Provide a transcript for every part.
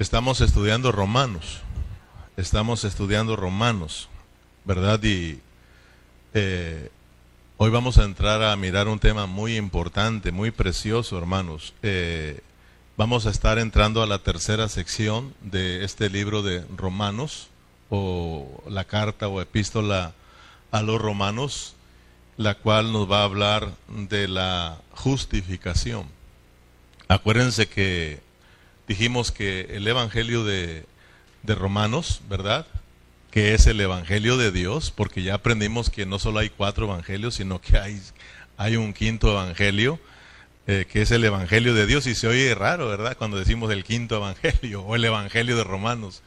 Estamos estudiando Romanos. Estamos estudiando Romanos, ¿verdad? Y eh, hoy vamos a entrar a mirar un tema muy importante, muy precioso, hermanos. Eh, vamos a estar entrando a la tercera sección de este libro de Romanos, o la carta o epístola a los romanos, la cual nos va a hablar de la justificación. Acuérdense que dijimos que el Evangelio de, Romanos, ¿verdad? Que es el Evangelio de Dios, porque ya aprendimos que no solo hay cuatro Evangelios, sino que hay, hay un quinto Evangelio, eh, que es el Evangelio de Dios, y se oye raro, ¿verdad? Cuando decimos el quinto Evangelio o el Evangelio de Romanos.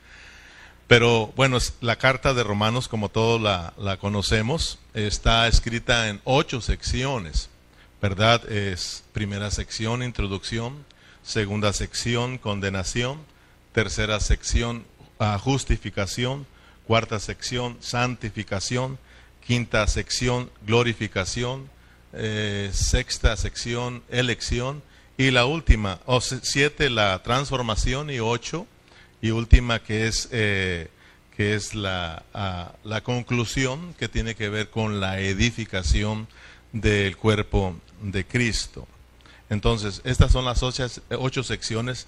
Pero bueno, la carta de Romanos, como todos la conocemos, está escrita en ocho secciones, ¿verdad? Es primera sección, introducción, segunda sección, condenación, tercera sección, ah, justificación, cuarta sección, santificación, quinta sección, glorificación, eh, sexta sección, elección, y la última, o siete, la transformación, y ocho, y última, que es, eh, que es la, ah, la conclusión que tiene que ver con la edificación del cuerpo de Cristo. Entonces, estas son las ocho, secciones,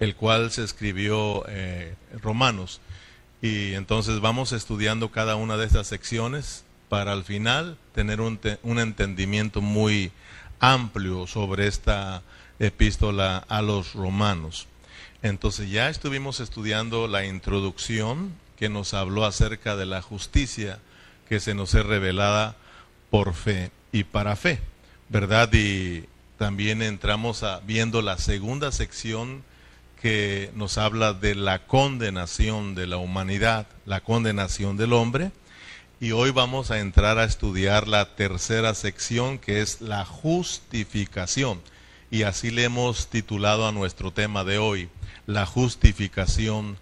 el cual se escribió eh, Romanos. Y entonces vamos estudiando cada una de estas secciones para al final tener un, un entendimiento muy amplio sobre esta epístola a los romanos. Entonces ya estuvimos estudiando la introducción que nos habló acerca de la justicia que se nos es revelada por fe y para fe, ¿verdad? Y también entramos viendo la segunda sección que nos habla de la condenación de la humanidad, la condenación del hombre. Y hoy vamos a entrar a estudiar la tercera sección que es la justificación. Y así le hemos titulado a nuestro tema de hoy, la justificación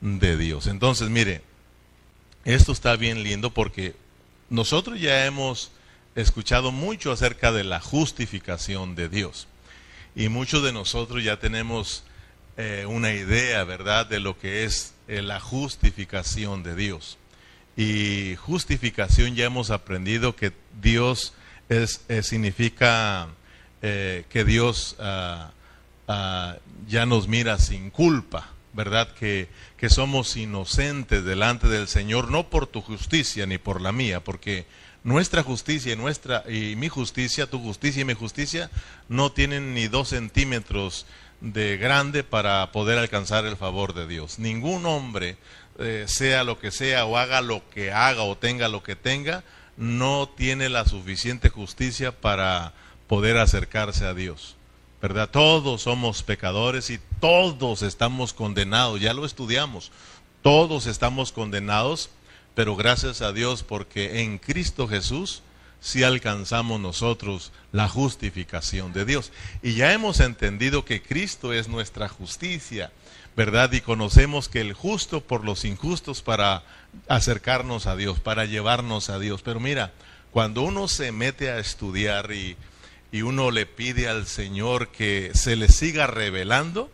de Dios. Entonces, mire, esto está bien lindo porque nosotros ya hemos escuchado mucho acerca de la justificación de Dios. Y muchos de nosotros ya tenemos eh, una idea, ¿verdad?, de lo que es eh, la justificación de Dios. Y justificación ya hemos aprendido que Dios es, eh, significa que Dios ah, ah, ya nos mira sin culpa, ¿verdad? Que, que somos inocentes delante del Señor, no por tu justicia ni por la mía, porque nuestra justicia y nuestra y mi justicia, tu justicia y mi justicia, no tienen ni dos centímetros de grande para poder alcanzar el favor de Dios. Ningún hombre, eh, sea lo que sea, o haga lo que haga, o tenga lo que tenga, no tiene la suficiente justicia para poder acercarse a Dios. ¿Verdad? Todos somos pecadores y todos estamos condenados, ya lo estudiamos. Todos estamos condenados pero gracias a Dios porque en Cristo Jesús sí alcanzamos nosotros la justificación de Dios. Y ya hemos entendido que Cristo es nuestra justicia, ¿verdad? Y conocemos que el justo por los injustos para acercarnos a Dios, para llevarnos a Dios. Pero mira, cuando uno se mete a estudiar y, y uno le pide al Señor que se le siga revelando,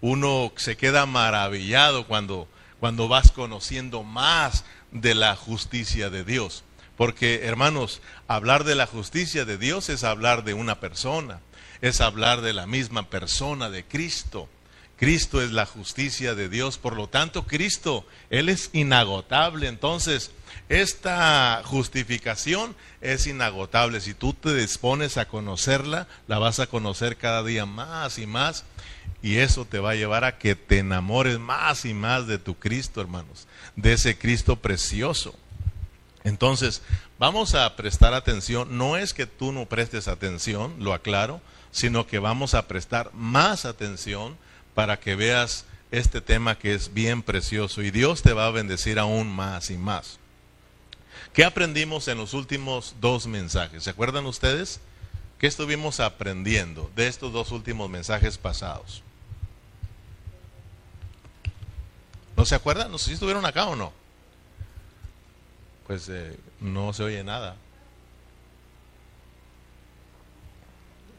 uno se queda maravillado cuando, cuando vas conociendo más de la justicia de Dios. Porque, hermanos, hablar de la justicia de Dios es hablar de una persona, es hablar de la misma persona de Cristo. Cristo es la justicia de Dios, por lo tanto, Cristo, Él es inagotable. Entonces, esta justificación es inagotable. Si tú te dispones a conocerla, la vas a conocer cada día más y más. Y eso te va a llevar a que te enamores más y más de tu Cristo, hermanos de ese Cristo precioso. Entonces, vamos a prestar atención, no es que tú no prestes atención, lo aclaro, sino que vamos a prestar más atención para que veas este tema que es bien precioso y Dios te va a bendecir aún más y más. ¿Qué aprendimos en los últimos dos mensajes? ¿Se acuerdan ustedes? ¿Qué estuvimos aprendiendo de estos dos últimos mensajes pasados? ¿No se acuerdan? No sé si estuvieron acá o no. Pues eh, no se oye nada.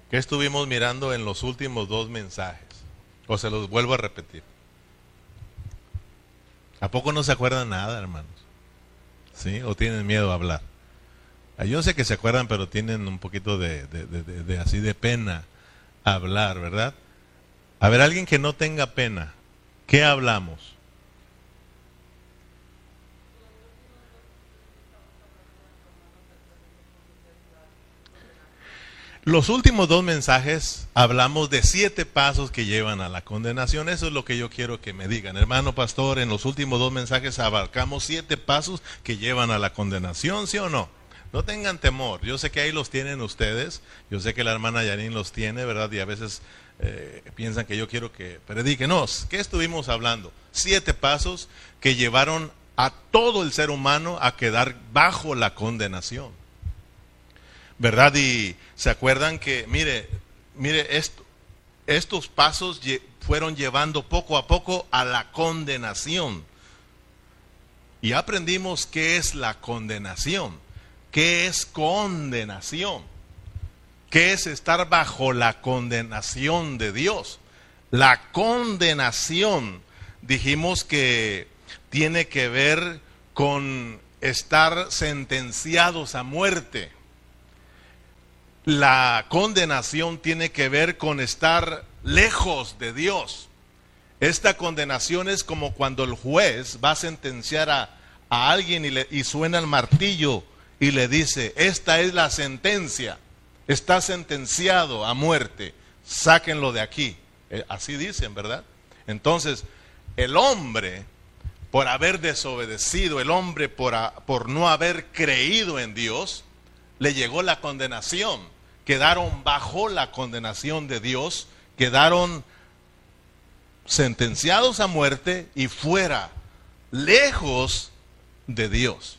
¿Qué estuvimos mirando en los últimos dos mensajes? O se los vuelvo a repetir. ¿A poco no se acuerdan nada, hermanos? ¿Sí? ¿O tienen miedo a hablar? Ah, yo sé que se acuerdan, pero tienen un poquito de, de así de pena hablar, ¿verdad? A ver, alguien que no tenga pena, ¿qué hablamos? Los últimos dos mensajes hablamos de siete pasos que llevan a la condenación. Eso es lo que yo quiero que me digan. Hermano pastor, en los últimos dos mensajes abarcamos siete pasos que llevan a la condenación, ¿sí o no? No tengan temor. Yo sé que ahí los tienen ustedes. Yo sé que la hermana Yanin los tiene, ¿verdad? Y a veces eh, piensan que yo quiero que prediquenos. ¿Qué estuvimos hablando? Siete pasos que llevaron a todo el ser humano a quedar bajo la condenación. ¿verdad? Y se acuerdan que, mire, mire, esto, estos pasos fueron llevando poco a poco a la condenación. Y aprendimos qué es la condenación, qué es condenación, qué es estar bajo la condenación de Dios. La condenación, dijimos que tiene que ver con estar sentenciados a muerte la condenación tiene que ver con estar lejos de Dios. Esta condenación es como cuando el juez va a sentenciar a, alguien y, le, y suena el martillo y le dice, esta es la sentencia, está sentenciado a muerte, sáquenlo de aquí. Eh, así dicen, ¿verdad? Entonces, el hombre, por haber desobedecido, el hombre por, por no haber creído en Dios, le llegó la condenación quedaron bajo la condenación de Dios, quedaron sentenciados a muerte y fuera, lejos de Dios.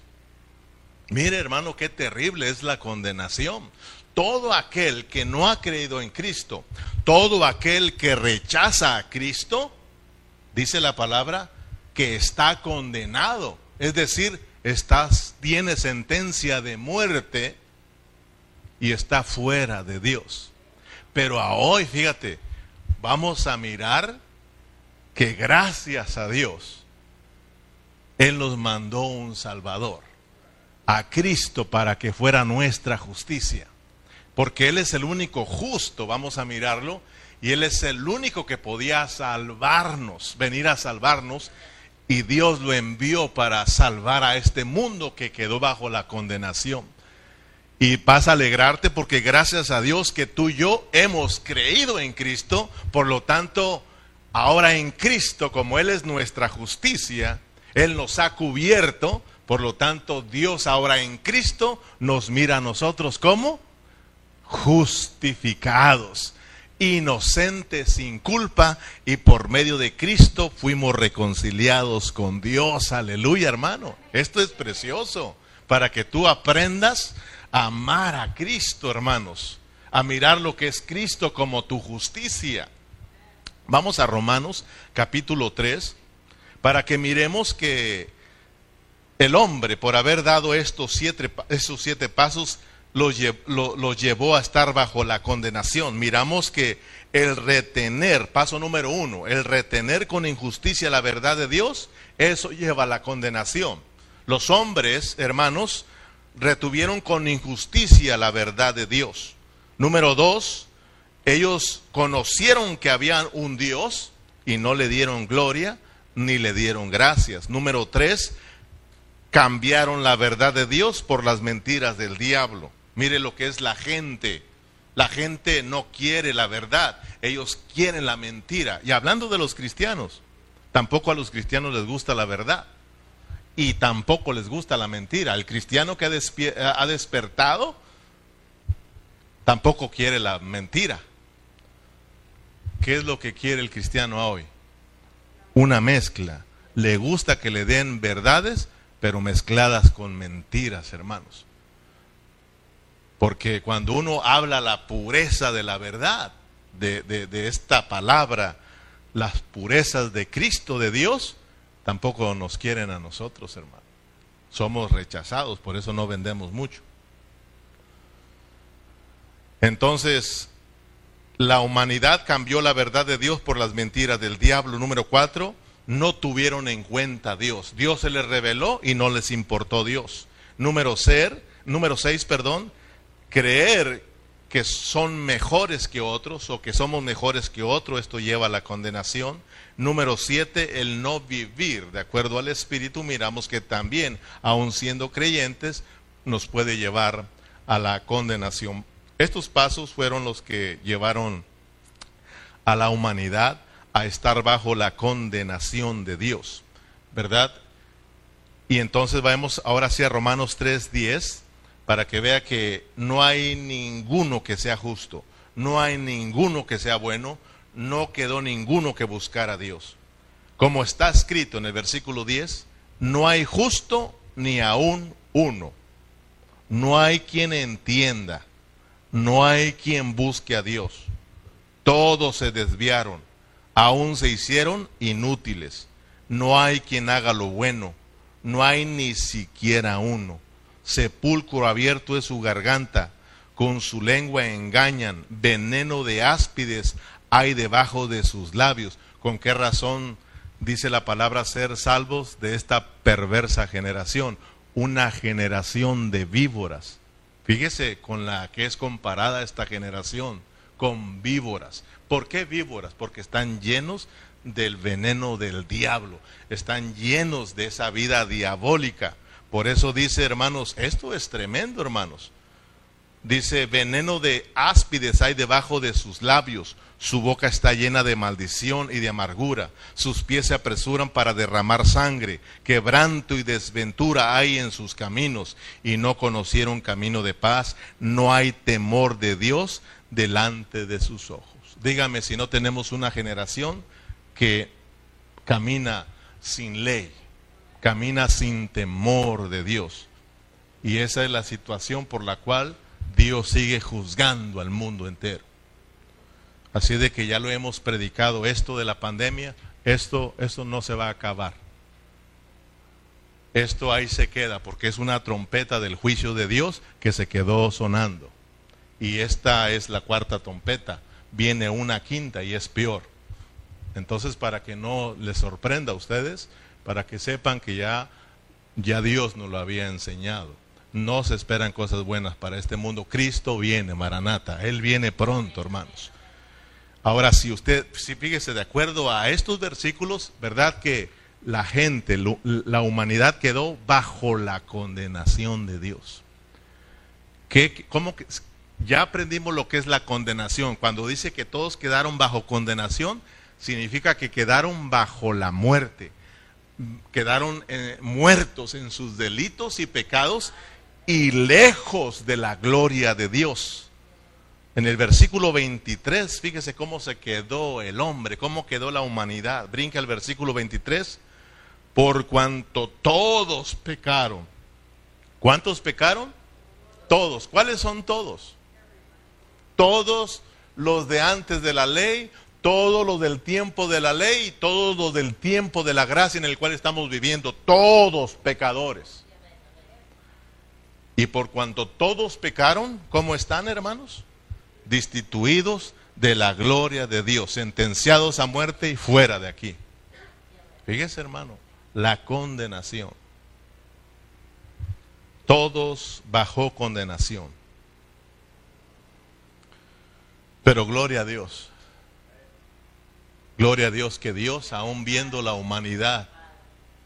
Mire hermano, qué terrible es la condenación. Todo aquel que no ha creído en Cristo, todo aquel que rechaza a Cristo, dice la palabra, que está condenado. Es decir, estás, tiene sentencia de muerte y está fuera de Dios. Pero a hoy, fíjate, vamos a mirar que gracias a Dios, Él nos mandó un Salvador, a Cristo para que fuera nuestra justicia. Porque Él es el único justo, vamos a mirarlo, y Él es el único que podía salvarnos, venir a salvarnos, y Dios lo envió para salvar a este mundo que quedó bajo la condenación. Y vas a alegrarte porque gracias a Dios que tú y yo hemos creído en Cristo, por lo tanto, ahora en Cristo, como Él es nuestra justicia, Él nos ha cubierto, por lo tanto, Dios ahora en Cristo nos mira a nosotros como justificados, inocentes sin culpa, y por medio de Cristo fuimos reconciliados con Dios. Aleluya, hermano. Esto es precioso para que tú aprendas amar a Cristo, hermanos, a mirar lo que es Cristo como tu justicia. Vamos a Romanos capítulo 3 para que miremos que el hombre, por haber dado estos siete, siete pasos, lo, lo llevó a estar bajo la condenación. Miramos que el retener, paso número uno, el retener con injusticia la verdad de Dios, eso lleva a la condenación. Los hombres, hermanos, retuvieron con injusticia la verdad de Dios. Número dos, ellos conocieron que había un Dios y no le dieron gloria ni le dieron gracias. Número tres, cambiaron la verdad de Dios por las mentiras del diablo. Mire lo que es la gente. La gente no quiere la verdad, ellos quieren la mentira. Y hablando de los cristianos, tampoco a los cristianos les gusta la verdad y tampoco les gusta la mentira. El cristiano que ha, despertado tampoco quiere la mentira. ¿Qué es lo que quiere el cristiano hoy? Una mezcla. Le gusta que le den verdades, pero mezcladas con mentiras, hermanos. Porque cuando uno habla la pureza de la verdad, de, de esta palabra, las purezas de Cristo, de Dios, tampoco nos quieren a nosotros, hermano. Somos rechazados, por eso no vendemos mucho. Entonces, la humanidad cambió la verdad de Dios por las mentiras del diablo. Número cuatro, no tuvieron en cuenta a Dios. Dios se les reveló y no les importó Dios. Número, ser, número seis, perdón, creer que son mejores que otros o que somos mejores que otros, esto lleva a la condenación. Número siete, el no vivir de acuerdo al Espíritu, miramos que también, aun siendo creyentes, nos puede llevar a la condenación. Estos pasos fueron los que llevaron a la humanidad a estar bajo la condenación de Dios, ¿verdad? Y entonces vamos ahora hacia Romanos 3:10 para que vea que no hay ninguno que sea justo, no hay ninguno que sea bueno, no quedó ninguno que buscar a Dios. Como está escrito en el versículo 10, no hay justo ni aún uno. No hay quien entienda, no hay quien busque a Dios. Todos se desviaron, aún se hicieron inútiles. No hay quien haga lo bueno, no hay ni siquiera uno. Sepulcro abierto es su garganta, con su lengua engañan, veneno de áspides hay debajo de sus labios. ¿Con qué razón dice la palabra ser salvos de esta perversa generación? Una generación de víboras. Fíjese con la que es comparada esta generación, con víboras. ¿Por qué víboras? Porque están llenos del veneno del diablo, están llenos de esa vida diabólica. Por eso dice, hermanos, esto es tremendo, hermanos. Dice, veneno de áspides hay debajo de sus labios, su boca está llena de maldición y de amargura, sus pies se apresuran para derramar sangre, quebranto y desventura hay en sus caminos, y no conocieron camino de paz, no hay temor de Dios delante de sus ojos. Dígame si no tenemos una generación que camina sin ley, camina sin temor de Dios. Y esa es la situación por la cual Dios sigue juzgando al mundo entero. Así de que ya lo hemos predicado esto de la pandemia, esto, esto no se va a acabar. Esto ahí se queda porque es una trompeta del juicio de Dios que se quedó sonando. Y esta es la cuarta trompeta. Viene una quinta y es peor. Entonces, para que no les sorprenda a ustedes, para que sepan que ya, ya Dios nos lo había enseñado. No se esperan cosas buenas para este mundo. Cristo viene, Maranata. Él viene pronto, hermanos. Ahora, si usted, si fíjese, de acuerdo a estos versículos, ¿verdad que la gente, la humanidad quedó bajo la condenación de Dios? ¿Qué, cómo que, ya aprendimos lo que es la condenación. Cuando dice que todos quedaron bajo condenación, significa que quedaron bajo la muerte. Quedaron eh, muertos en sus delitos y pecados y lejos de la gloria de Dios. En el versículo 23, fíjese cómo se quedó el hombre, cómo quedó la humanidad. Brinca el versículo 23. Por cuanto todos pecaron. ¿Cuántos pecaron? Todos. ¿Cuáles son todos? Todos los de antes de la ley, todos los del tiempo de la ley todos los del tiempo de la gracia en el cual estamos viviendo. Todos pecadores. Y por cuanto todos pecaron, ¿cómo están, hermanos? Destituidos de la gloria de Dios, sentenciados a muerte y fuera de aquí. Fíjese, hermano, la condenación. Todos bajo condenación. Pero gloria a Dios. Gloria a Dios que Dios, aún viendo la humanidad,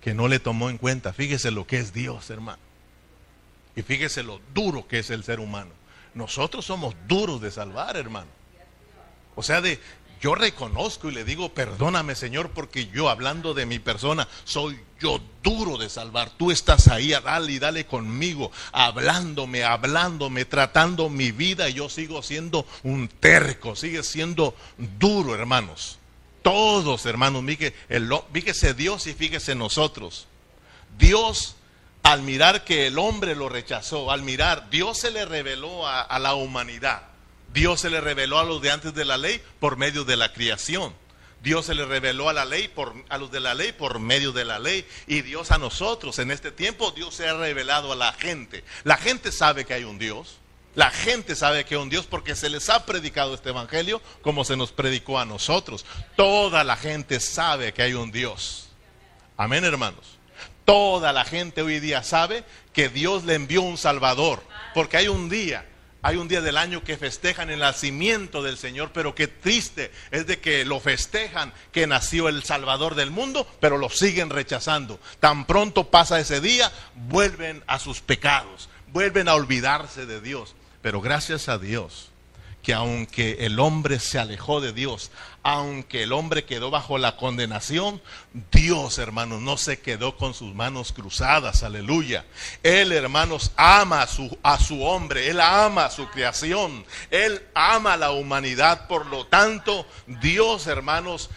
que no le tomó en cuenta, fíjese lo que es Dios, hermano. Y fíjese lo duro que es el ser humano. Nosotros somos duros de salvar, hermano. O sea, de yo reconozco y le digo, perdóname Señor, porque yo hablando de mi persona, soy yo duro de salvar. Tú estás ahí, dale y dale conmigo, hablándome, hablándome, tratando mi vida y yo sigo siendo un terco, sigue siendo duro, hermanos. Todos, hermanos, fíjese Dios y fíjese nosotros. Dios al mirar que el hombre lo rechazó, al mirar, Dios se le reveló a, la humanidad. Dios se le reveló a los de antes de la ley por medio de la creación. Dios se le reveló a la ley por a los de la ley por medio de la ley y Dios a nosotros en este tiempo Dios se ha revelado a la gente. La gente sabe que hay un Dios. La gente sabe que hay un Dios porque se les ha predicado este evangelio como se nos predicó a nosotros. Toda la gente sabe que hay un Dios. Amén, hermanos. Toda la gente hoy día sabe que Dios le envió un Salvador, porque hay un día hay un día del año que festejan el nacimiento del Señor, pero qué triste es de que lo festejan que nació el Salvador del mundo, pero lo siguen rechazando. Tan pronto pasa ese día, vuelven a sus pecados, vuelven a olvidarse de Dios. Pero gracias a Dios, que aunque el hombre se alejó de Dios, aunque el hombre quedó bajo la condenación, Dios, hermanos, no se quedó con sus manos cruzadas, aleluya. Él, hermanos, ama a su, a su hombre, Él ama a su creación, Él ama a la humanidad, por lo tanto, Dios, hermanos,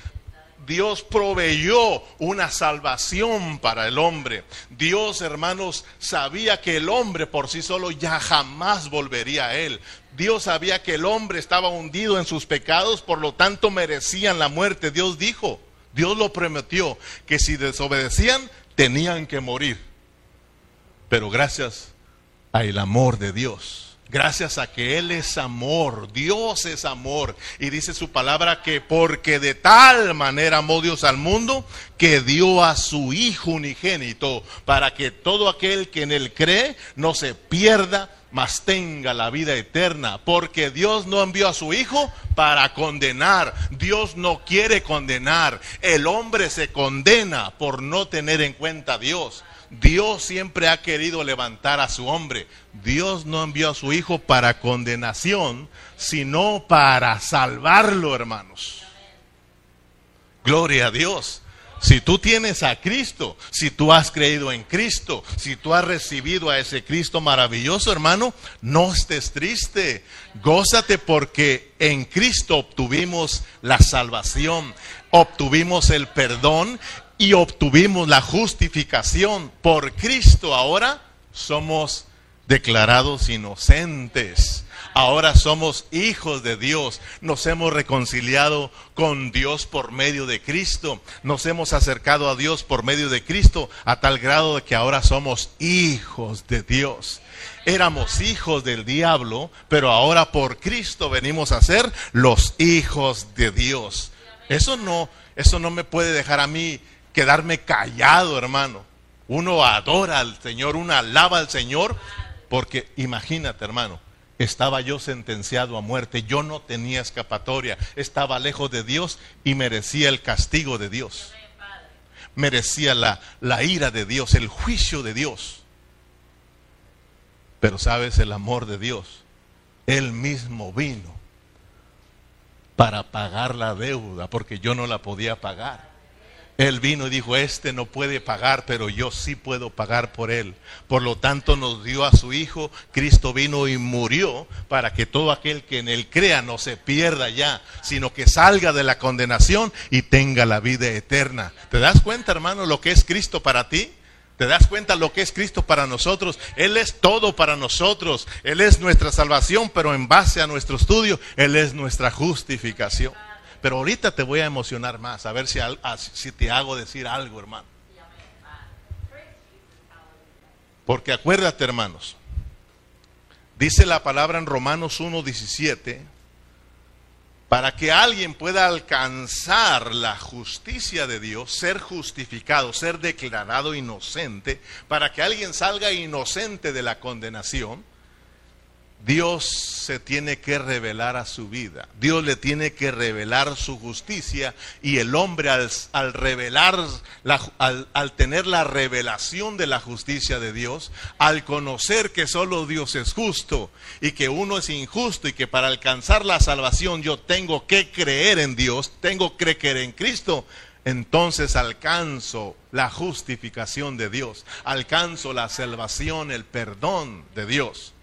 Dios proveyó una salvación para el hombre. Dios, hermanos, sabía que el hombre por sí solo ya jamás volvería a él. Dios sabía que el hombre estaba hundido en sus pecados, por lo tanto merecían la muerte. Dios dijo, Dios lo prometió, que si desobedecían, tenían que morir. Pero gracias al amor de Dios Gracias a que Él es amor, Dios es amor. Y dice su palabra que porque de tal manera amó Dios al mundo, que dio a su Hijo unigénito, para que todo aquel que en Él cree no se pierda, mas tenga la vida eterna. Porque Dios no envió a su Hijo para condenar. Dios no quiere condenar. El hombre se condena por no tener en cuenta a Dios. Dios siempre ha querido levantar a su hombre. Dios no envió a su Hijo para condenación, sino para salvarlo, hermanos. Gloria a Dios. Si tú tienes a Cristo, si tú has creído en Cristo, si tú has recibido a ese Cristo maravilloso, hermano, no estés triste. Gózate porque en Cristo obtuvimos la salvación, obtuvimos el perdón y obtuvimos la justificación por Cristo. Ahora somos declarados inocentes. Ahora somos hijos de Dios. Nos hemos reconciliado con Dios por medio de Cristo. Nos hemos acercado a Dios por medio de Cristo a tal grado de que ahora somos hijos de Dios. Éramos hijos del diablo, pero ahora por Cristo venimos a ser los hijos de Dios. Eso no, eso no me puede dejar a mí quedarme callado, hermano. Uno adora al Señor, uno alaba al Señor, porque imagínate, hermano, estaba yo sentenciado a muerte, yo no tenía escapatoria, estaba lejos de Dios y merecía el castigo de Dios. Merecía la, la ira de Dios, el juicio de Dios. Pero sabes, el amor de Dios, Él mismo vino para pagar la deuda, porque yo no la podía pagar. Él vino y dijo, este no puede pagar, pero yo sí puedo pagar por él. Por lo tanto nos dio a su Hijo, Cristo vino y murió para que todo aquel que en él crea no se pierda ya, sino que salga de la condenación y tenga la vida eterna. ¿Te das cuenta, hermano, lo que es Cristo para ti? ¿Te das cuenta lo que es Cristo para nosotros? Él es todo para nosotros. Él es nuestra salvación, pero en base a nuestro estudio, Él es nuestra justificación. Pero ahorita te voy a emocionar más, a ver si, si te hago decir algo, hermano. Porque acuérdate, hermanos, dice la palabra en Romanos 1.17, para que alguien pueda alcanzar la justicia de Dios, ser justificado, ser declarado inocente, para que alguien salga inocente de la condenación, Dios se tiene que revelar a su vida, Dios le tiene que revelar su justicia y el hombre al, revelar, al, al, tener la revelación de la justicia de Dios, al conocer que solo Dios es justo y que uno es injusto y que para alcanzar la salvación yo tengo que creer en Dios, tengo que creer en Cristo, entonces alcanzo la justificación de Dios, alcanzo la salvación, el perdón de Dios.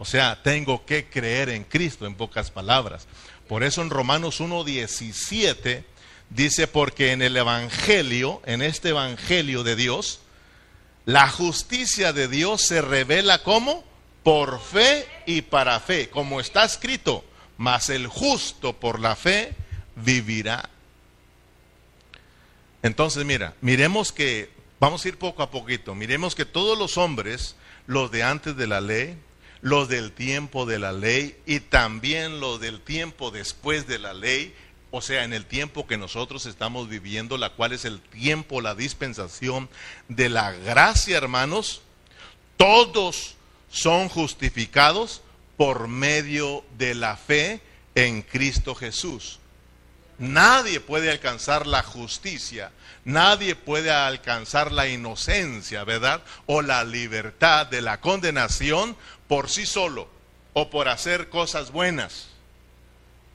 O sea, tengo que creer en Cristo, en pocas palabras. Por eso en Romanos 1.17 dice, porque en el Evangelio, en este Evangelio de Dios, la justicia de Dios se revela como por fe y para fe, como está escrito, mas el justo por la fe vivirá. Entonces, mira, miremos que, vamos a ir poco a poquito, miremos que todos los hombres, los de antes de la ley, los del tiempo de la ley y también los del tiempo después de la ley, o sea, en el tiempo que nosotros estamos viviendo, la cual es el tiempo, la dispensación de la gracia, hermanos, todos son justificados por medio de la fe en Cristo Jesús. Nadie puede alcanzar la justicia, nadie puede alcanzar la inocencia, ¿verdad? O la libertad de la condenación por sí solo o por hacer cosas buenas.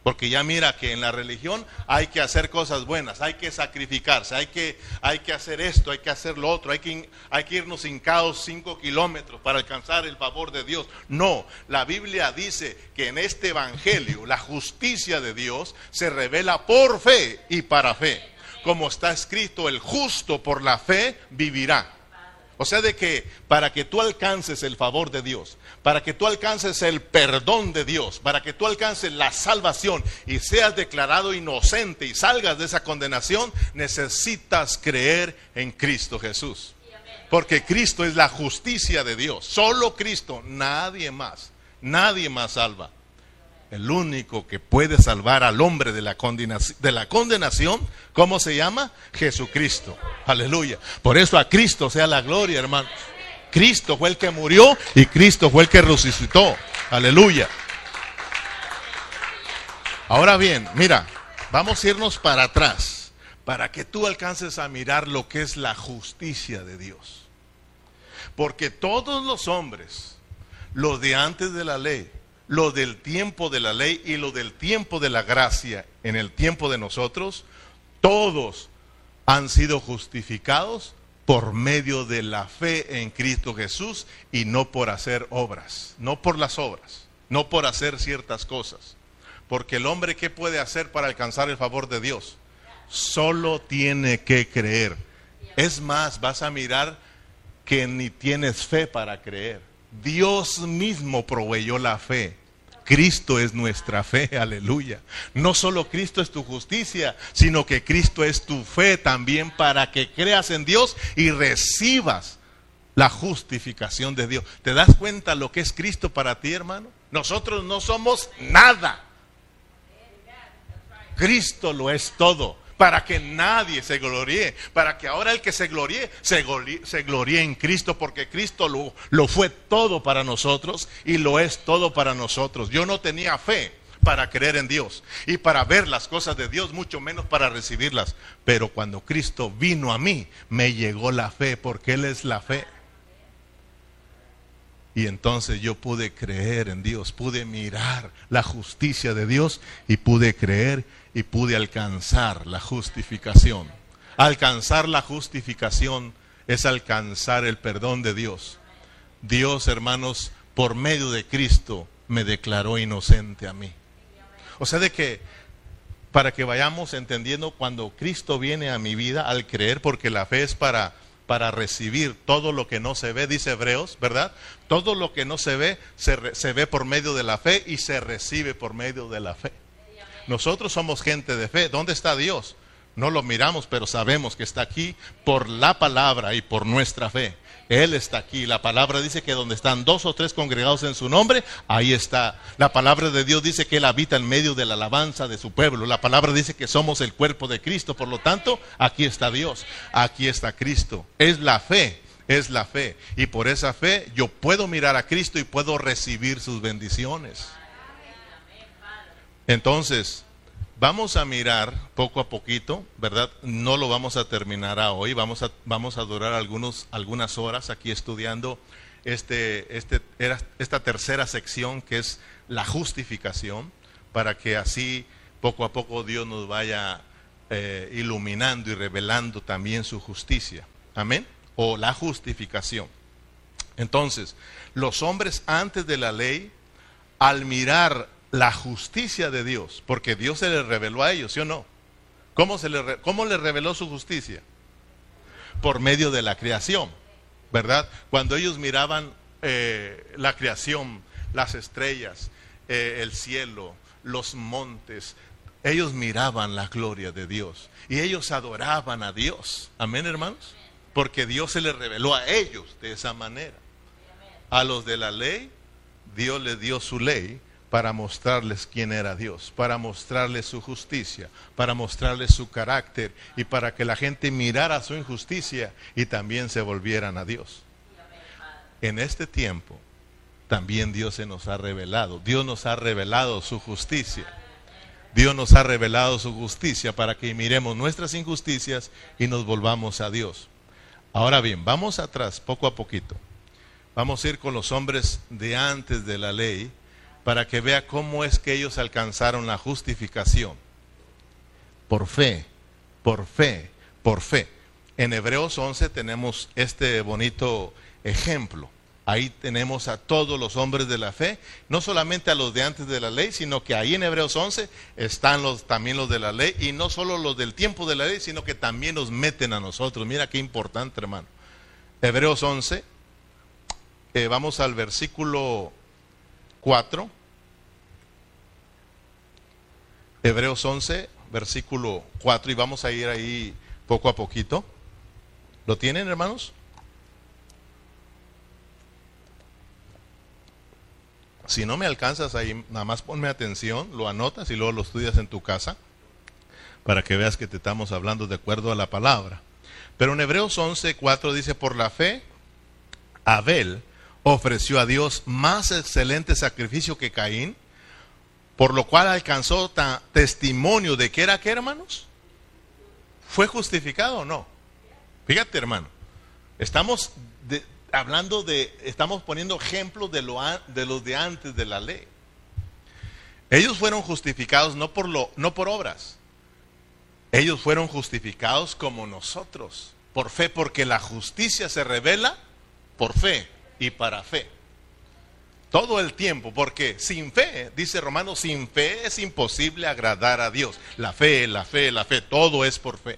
Porque ya mira que en la religión hay que hacer cosas buenas, hay que sacrificarse, hay que, hay que hacer esto, hay que hacer lo otro, hay que, hay que irnos hincados cinco kilómetros para alcanzar el favor de Dios. No, la Biblia dice que en este Evangelio la justicia de Dios se revela por fe y para fe. Como está escrito, el justo por la fe vivirá. O sea, de que para que tú alcances el favor de Dios, para que tú alcances el perdón de Dios, para que tú alcances la salvación y seas declarado inocente y salgas de esa condenación, necesitas creer en Cristo Jesús. Porque Cristo es la justicia de Dios. Solo Cristo, nadie más. Nadie más salva. El único que puede salvar al hombre de la, condenación, de la condenación, ¿cómo se llama? Jesucristo. Aleluya. Por eso a Cristo sea la gloria, hermanos. Cristo fue el que murió y Cristo fue el que resucitó. Aleluya. Ahora bien, mira, vamos a irnos para atrás para que tú alcances a mirar lo que es la justicia de Dios. Porque todos los hombres, los de antes de la ley, lo del tiempo de la ley y lo del tiempo de la gracia en el tiempo de nosotros, todos han sido justificados por medio de la fe en Cristo Jesús y no por hacer obras, no por las obras, no por hacer ciertas cosas. Porque el hombre, ¿qué puede hacer para alcanzar el favor de Dios? Solo tiene que creer. Es más, vas a mirar que ni tienes fe para creer. Dios mismo proveyó la fe. Cristo es nuestra fe, aleluya. No solo Cristo es tu justicia, sino que Cristo es tu fe también para que creas en Dios y recibas la justificación de Dios. ¿Te das cuenta lo que es Cristo para ti, hermano? Nosotros no somos nada. Cristo lo es todo para que nadie se gloríe, para que ahora el que se gloríe, se gloríe, en Cristo, porque Cristo lo, lo fue todo para nosotros y lo es todo para nosotros. Yo no tenía fe para creer en Dios y para ver las cosas de Dios, mucho menos para recibirlas. Pero cuando Cristo vino a mí, me llegó la fe, porque Él es la fe. Y entonces yo pude creer en Dios, pude mirar la justicia de Dios y pude creer y pude alcanzar la justificación. Alcanzar la justificación es alcanzar el perdón de Dios. Dios, hermanos, por medio de Cristo me declaró inocente a mí. O sea, de que para que vayamos entendiendo cuando Cristo viene a mi vida al creer, porque la fe es para para recibir todo lo que no se ve, dice Hebreos, ¿verdad? Todo lo que no se ve se, se, ve por medio de la fe y se recibe por medio de la fe. Nosotros somos gente de fe. ¿Dónde está Dios? No lo miramos, pero sabemos que está aquí por la palabra y por nuestra fe. Él está aquí. La palabra dice que donde están dos o tres congregados en su nombre, ahí está. La palabra de Dios dice que Él habita en medio de la alabanza de su pueblo. La palabra dice que somos el cuerpo de Cristo. Por lo tanto, aquí está Dios. Aquí está Cristo. Es la fe. Es la fe. Y por esa fe yo puedo mirar a Cristo y puedo recibir sus bendiciones. Entonces, Vamos a mirar poco a poquito, ¿verdad? No lo vamos a terminar a hoy, vamos a, vamos a durar algunos, algunas horas aquí estudiando este, este, esta tercera sección que es la justificación, para que así poco a poco Dios nos vaya eh, iluminando y revelando también su justicia. Amén. O la justificación. Entonces, los hombres antes de la ley, al mirar la justicia de Dios, porque Dios se le reveló a ellos, ¿sí o no? ¿Cómo, se le, cómo le reveló su justicia? Por medio de la creación, ¿verdad? Cuando ellos miraban eh, la creación, las estrellas, eh, el cielo, los montes, ellos miraban la gloria de Dios y ellos adoraban a Dios. Amén, hermanos. Porque Dios se les reveló a ellos de esa manera. A los de la ley, Dios les dio su ley para mostrarles quién era Dios, para mostrarles su justicia, para mostrarles su carácter y para que la gente mirara su injusticia y también se volvieran a Dios. En este tiempo también Dios se nos ha revelado, Dios nos ha revelado su justicia. Dios nos ha revelado su justicia para que miremos nuestras injusticias y nos volvamos a Dios. Ahora bien, vamos atrás, poco a poquito. Vamos a ir con los hombres de antes de la ley para que vea cómo es que ellos alcanzaron la justificación. Por fe, por fe, por fe. En Hebreos 11 tenemos este bonito ejemplo. Ahí tenemos a todos los hombres de la fe, no solamente a los de antes de la ley, sino que ahí en Hebreos 11 están los, también los de la ley, y no solo los del tiempo de la ley, sino que también nos meten a nosotros. Mira qué importante, hermano. Hebreos 11, eh, vamos al versículo 4. Hebreos 11, versículo 4, y vamos a ir ahí poco a poquito. ¿Lo tienen, hermanos? Si no me alcanzas ahí, nada más ponme atención, lo anotas y luego lo estudias en tu casa para que veas que te estamos hablando de acuerdo a la palabra. Pero en Hebreos 11, 4 dice, por la fe, Abel ofreció a Dios más excelente sacrificio que Caín, por lo cual alcanzó testimonio de que era que, hermanos, fue justificado o no. Fíjate, hermano, estamos hablando de, estamos poniendo ejemplos de, lo, de los de antes de la ley. Ellos fueron justificados no por, lo, no por obras, ellos fueron justificados como nosotros, por fe, porque la justicia se revela por fe y para fe. Todo el tiempo, porque sin fe, dice Romano, sin fe es imposible agradar a Dios. La fe, la fe, la fe, todo es por fe.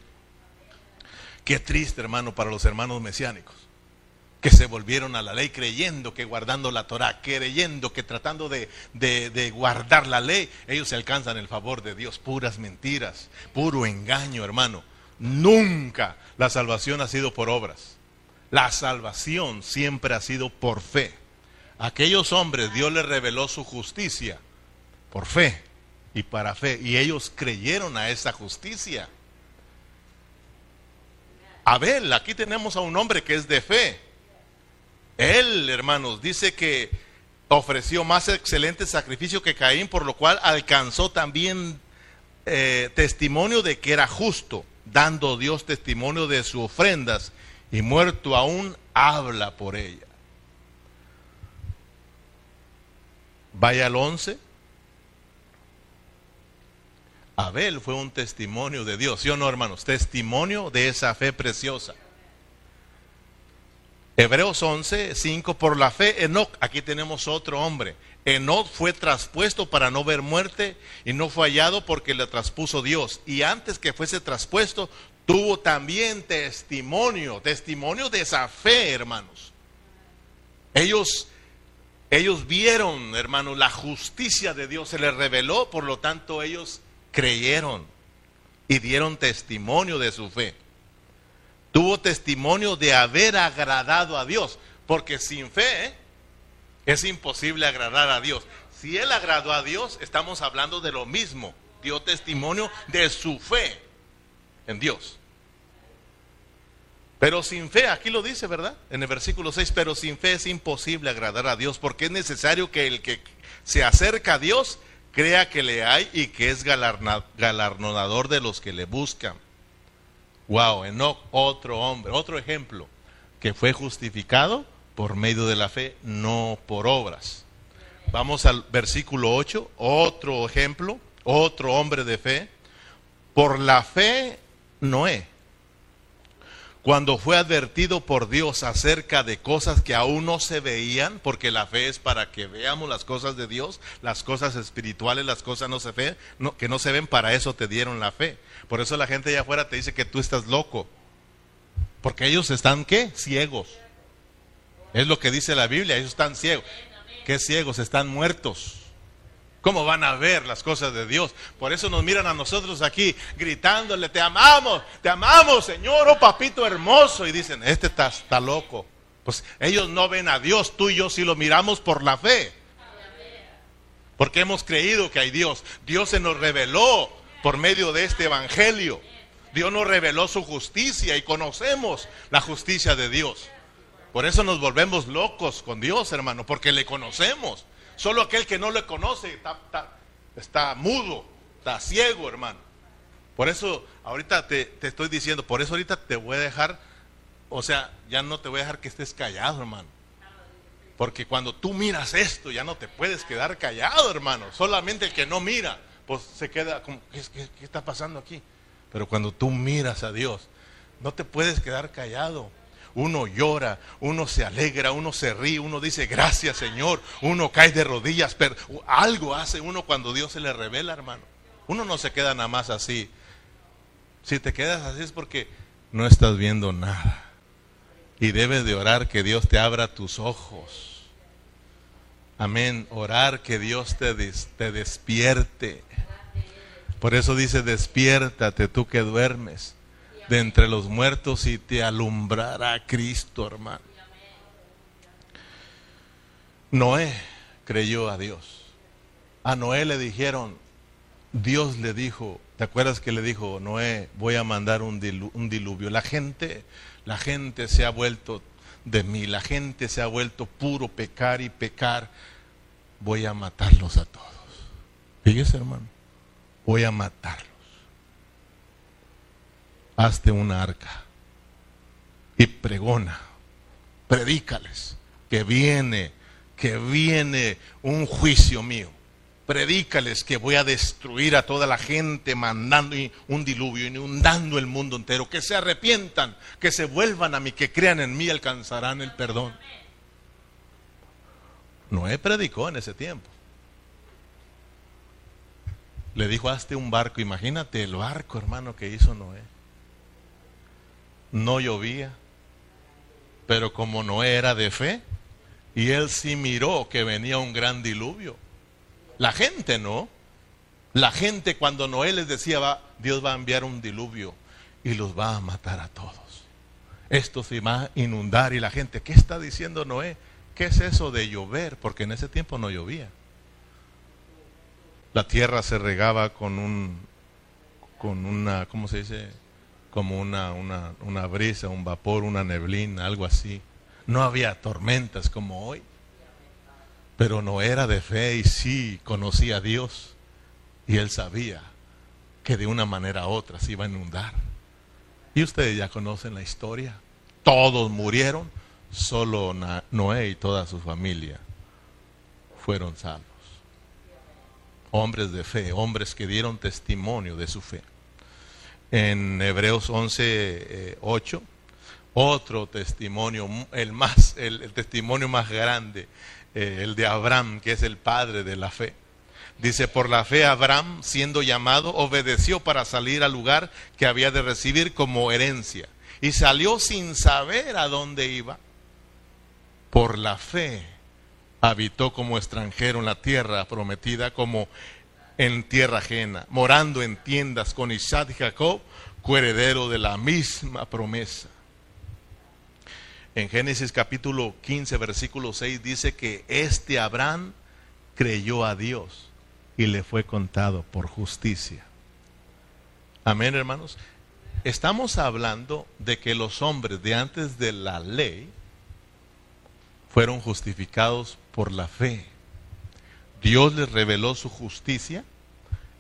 Qué triste, hermano, para los hermanos mesiánicos, que se volvieron a la ley creyendo que guardando la Torah, creyendo que tratando de, de guardar la ley, ellos se alcanzan el favor de Dios. Puras mentiras, puro engaño, hermano. Nunca la salvación ha sido por obras. La salvación siempre ha sido por fe aquellos hombres Dios les reveló su justicia por fe y para fe. Y ellos creyeron a esa justicia. Abel, aquí tenemos a un hombre que es de fe. Él, hermanos, dice que ofreció más excelente sacrificio que Caín, por lo cual alcanzó también eh, testimonio de que era justo, dando Dios testimonio de sus ofrendas, y muerto aún habla por ella. Vaya al 11. Abel fue un testimonio de Dios, ¿sí o no, hermanos? Testimonio de esa fe preciosa. Hebreos 11, 5, por la fe, Enoch, aquí tenemos otro hombre. Enoch fue traspuesto para no ver muerte y no fue hallado porque le traspuso Dios. Y antes que fuese traspuesto, tuvo también testimonio, testimonio de esa fe, hermanos. Ellos ellos vieron, hermano, la justicia de Dios se les reveló, por lo tanto ellos creyeron y dieron testimonio de su fe. Tuvo testimonio de haber agradado a Dios, porque sin fe es imposible agradar a Dios. Si él agradó a Dios, estamos hablando de lo mismo. Dio testimonio de su fe en Dios. Pero sin fe, aquí lo dice, ¿verdad? En el versículo 6, pero sin fe es imposible agradar a Dios, porque es necesario que el que se acerca a Dios crea que le hay y que es galardonador de los que le buscan. Wow, Enoch, otro hombre, otro ejemplo, que fue justificado por medio de la fe, no por obras. Vamos al versículo 8, otro ejemplo, otro hombre de fe. Por la fe, Noé cuando fue advertido por Dios acerca de cosas que aún no se veían, porque la fe es para que veamos las cosas de Dios, las cosas espirituales, las cosas no se que no se ven, para eso te dieron la fe. Por eso la gente allá afuera te dice que tú estás loco, porque ellos están qué? Ciegos. Es lo que dice la Biblia, ellos están ciegos. ¿Qué ciegos? Están muertos. ¿Cómo van a ver las cosas de Dios? Por eso nos miran a nosotros aquí gritándole, te amamos, te amamos, Señor, oh papito hermoso. Y dicen, este está, loco. Pues ellos no ven a Dios, tú y yo sí lo miramos por la fe. Porque hemos creído que hay Dios. Dios se nos reveló por medio de este Evangelio. Dios nos reveló su justicia y conocemos la justicia de Dios. Por eso nos volvemos locos con Dios, hermano, porque le conocemos. Solo aquel que no le conoce está, está, mudo, está ciego, hermano. Por eso ahorita te, estoy diciendo, por eso ahorita te voy a dejar, o sea, ya no te voy a dejar que estés callado, hermano. Porque cuando tú miras esto, ya no te puedes quedar callado, hermano. Solamente el que no mira, pues se queda como, ¿qué, qué está pasando aquí? Pero cuando tú miras a Dios, no te puedes quedar callado. Uno llora, uno se alegra, uno se ríe, uno dice gracias Señor, uno cae de rodillas, pero algo hace uno cuando Dios se le revela, hermano. Uno no se queda nada más así. Si te quedas así es porque no estás viendo nada. Y debes de orar que Dios te abra tus ojos. Amén. Orar que Dios te, te despierte. Por eso dice, despiértate tú que duermes de entre los muertos y te alumbrará Cristo, hermano. Noé creyó a Dios. A Noé le dijeron, Dios le dijo, ¿te acuerdas que le dijo, Noé, voy a mandar un, diluvio? La gente, la gente se ha vuelto de mí, la gente se ha vuelto puro pecar y pecar. Voy a matarlos a todos. Fíjese, hermano voy a matarlos. Hazte una arca y pregona, predícales que viene, que viene un juicio mío. Predícales que voy a destruir a toda la gente mandando un diluvio, inundando el mundo entero. Que se arrepientan, que se vuelvan a mí, que crean en mí, alcanzarán el perdón. Noé predicó en ese tiempo le dijo, hazte un barco. Imagínate el barco, hermano, que hizo Noé. No llovía, pero como Noé era de fe, y él sí miró que venía un gran diluvio. La gente no. La gente cuando Noé les decía, va, Dios va a enviar un diluvio y los va a matar a todos. Esto se va a inundar y la gente, ¿qué está diciendo Noé? ¿Qué es eso de llover? Porque en ese tiempo no llovía la tierra se regaba con un, con una, ¿cómo se dice? Como una, una, una brisa, un vapor, una neblina, algo así. No había tormentas como hoy. Pero no era de fe y sí conocía a Dios. Y él sabía que de una manera u otra se iba a inundar. Y ustedes ya conocen la historia. Todos murieron, solo Noé y toda su familia fueron salvos hombres de fe, hombres que dieron testimonio de su fe. En Hebreos 11, 8, eh, otro testimonio, el, más, el, testimonio más grande, eh, el de Abraham, que es el padre de la fe. Dice, por la fe Abraham, siendo llamado, obedeció para salir al lugar que había de recibir como herencia. Y salió sin saber a dónde iba. Por la fe habitó como extranjero en la tierra prometida, como en tierra ajena, morando en tiendas con Isaac y Jacob, coheredero de la misma promesa. En Génesis capítulo 15, versículo 6 dice que este Abraham creyó a Dios y le fue contado por justicia. Amén, hermanos. Estamos hablando de que los hombres de antes de la ley fueron justificados por la fe. Dios les reveló su justicia,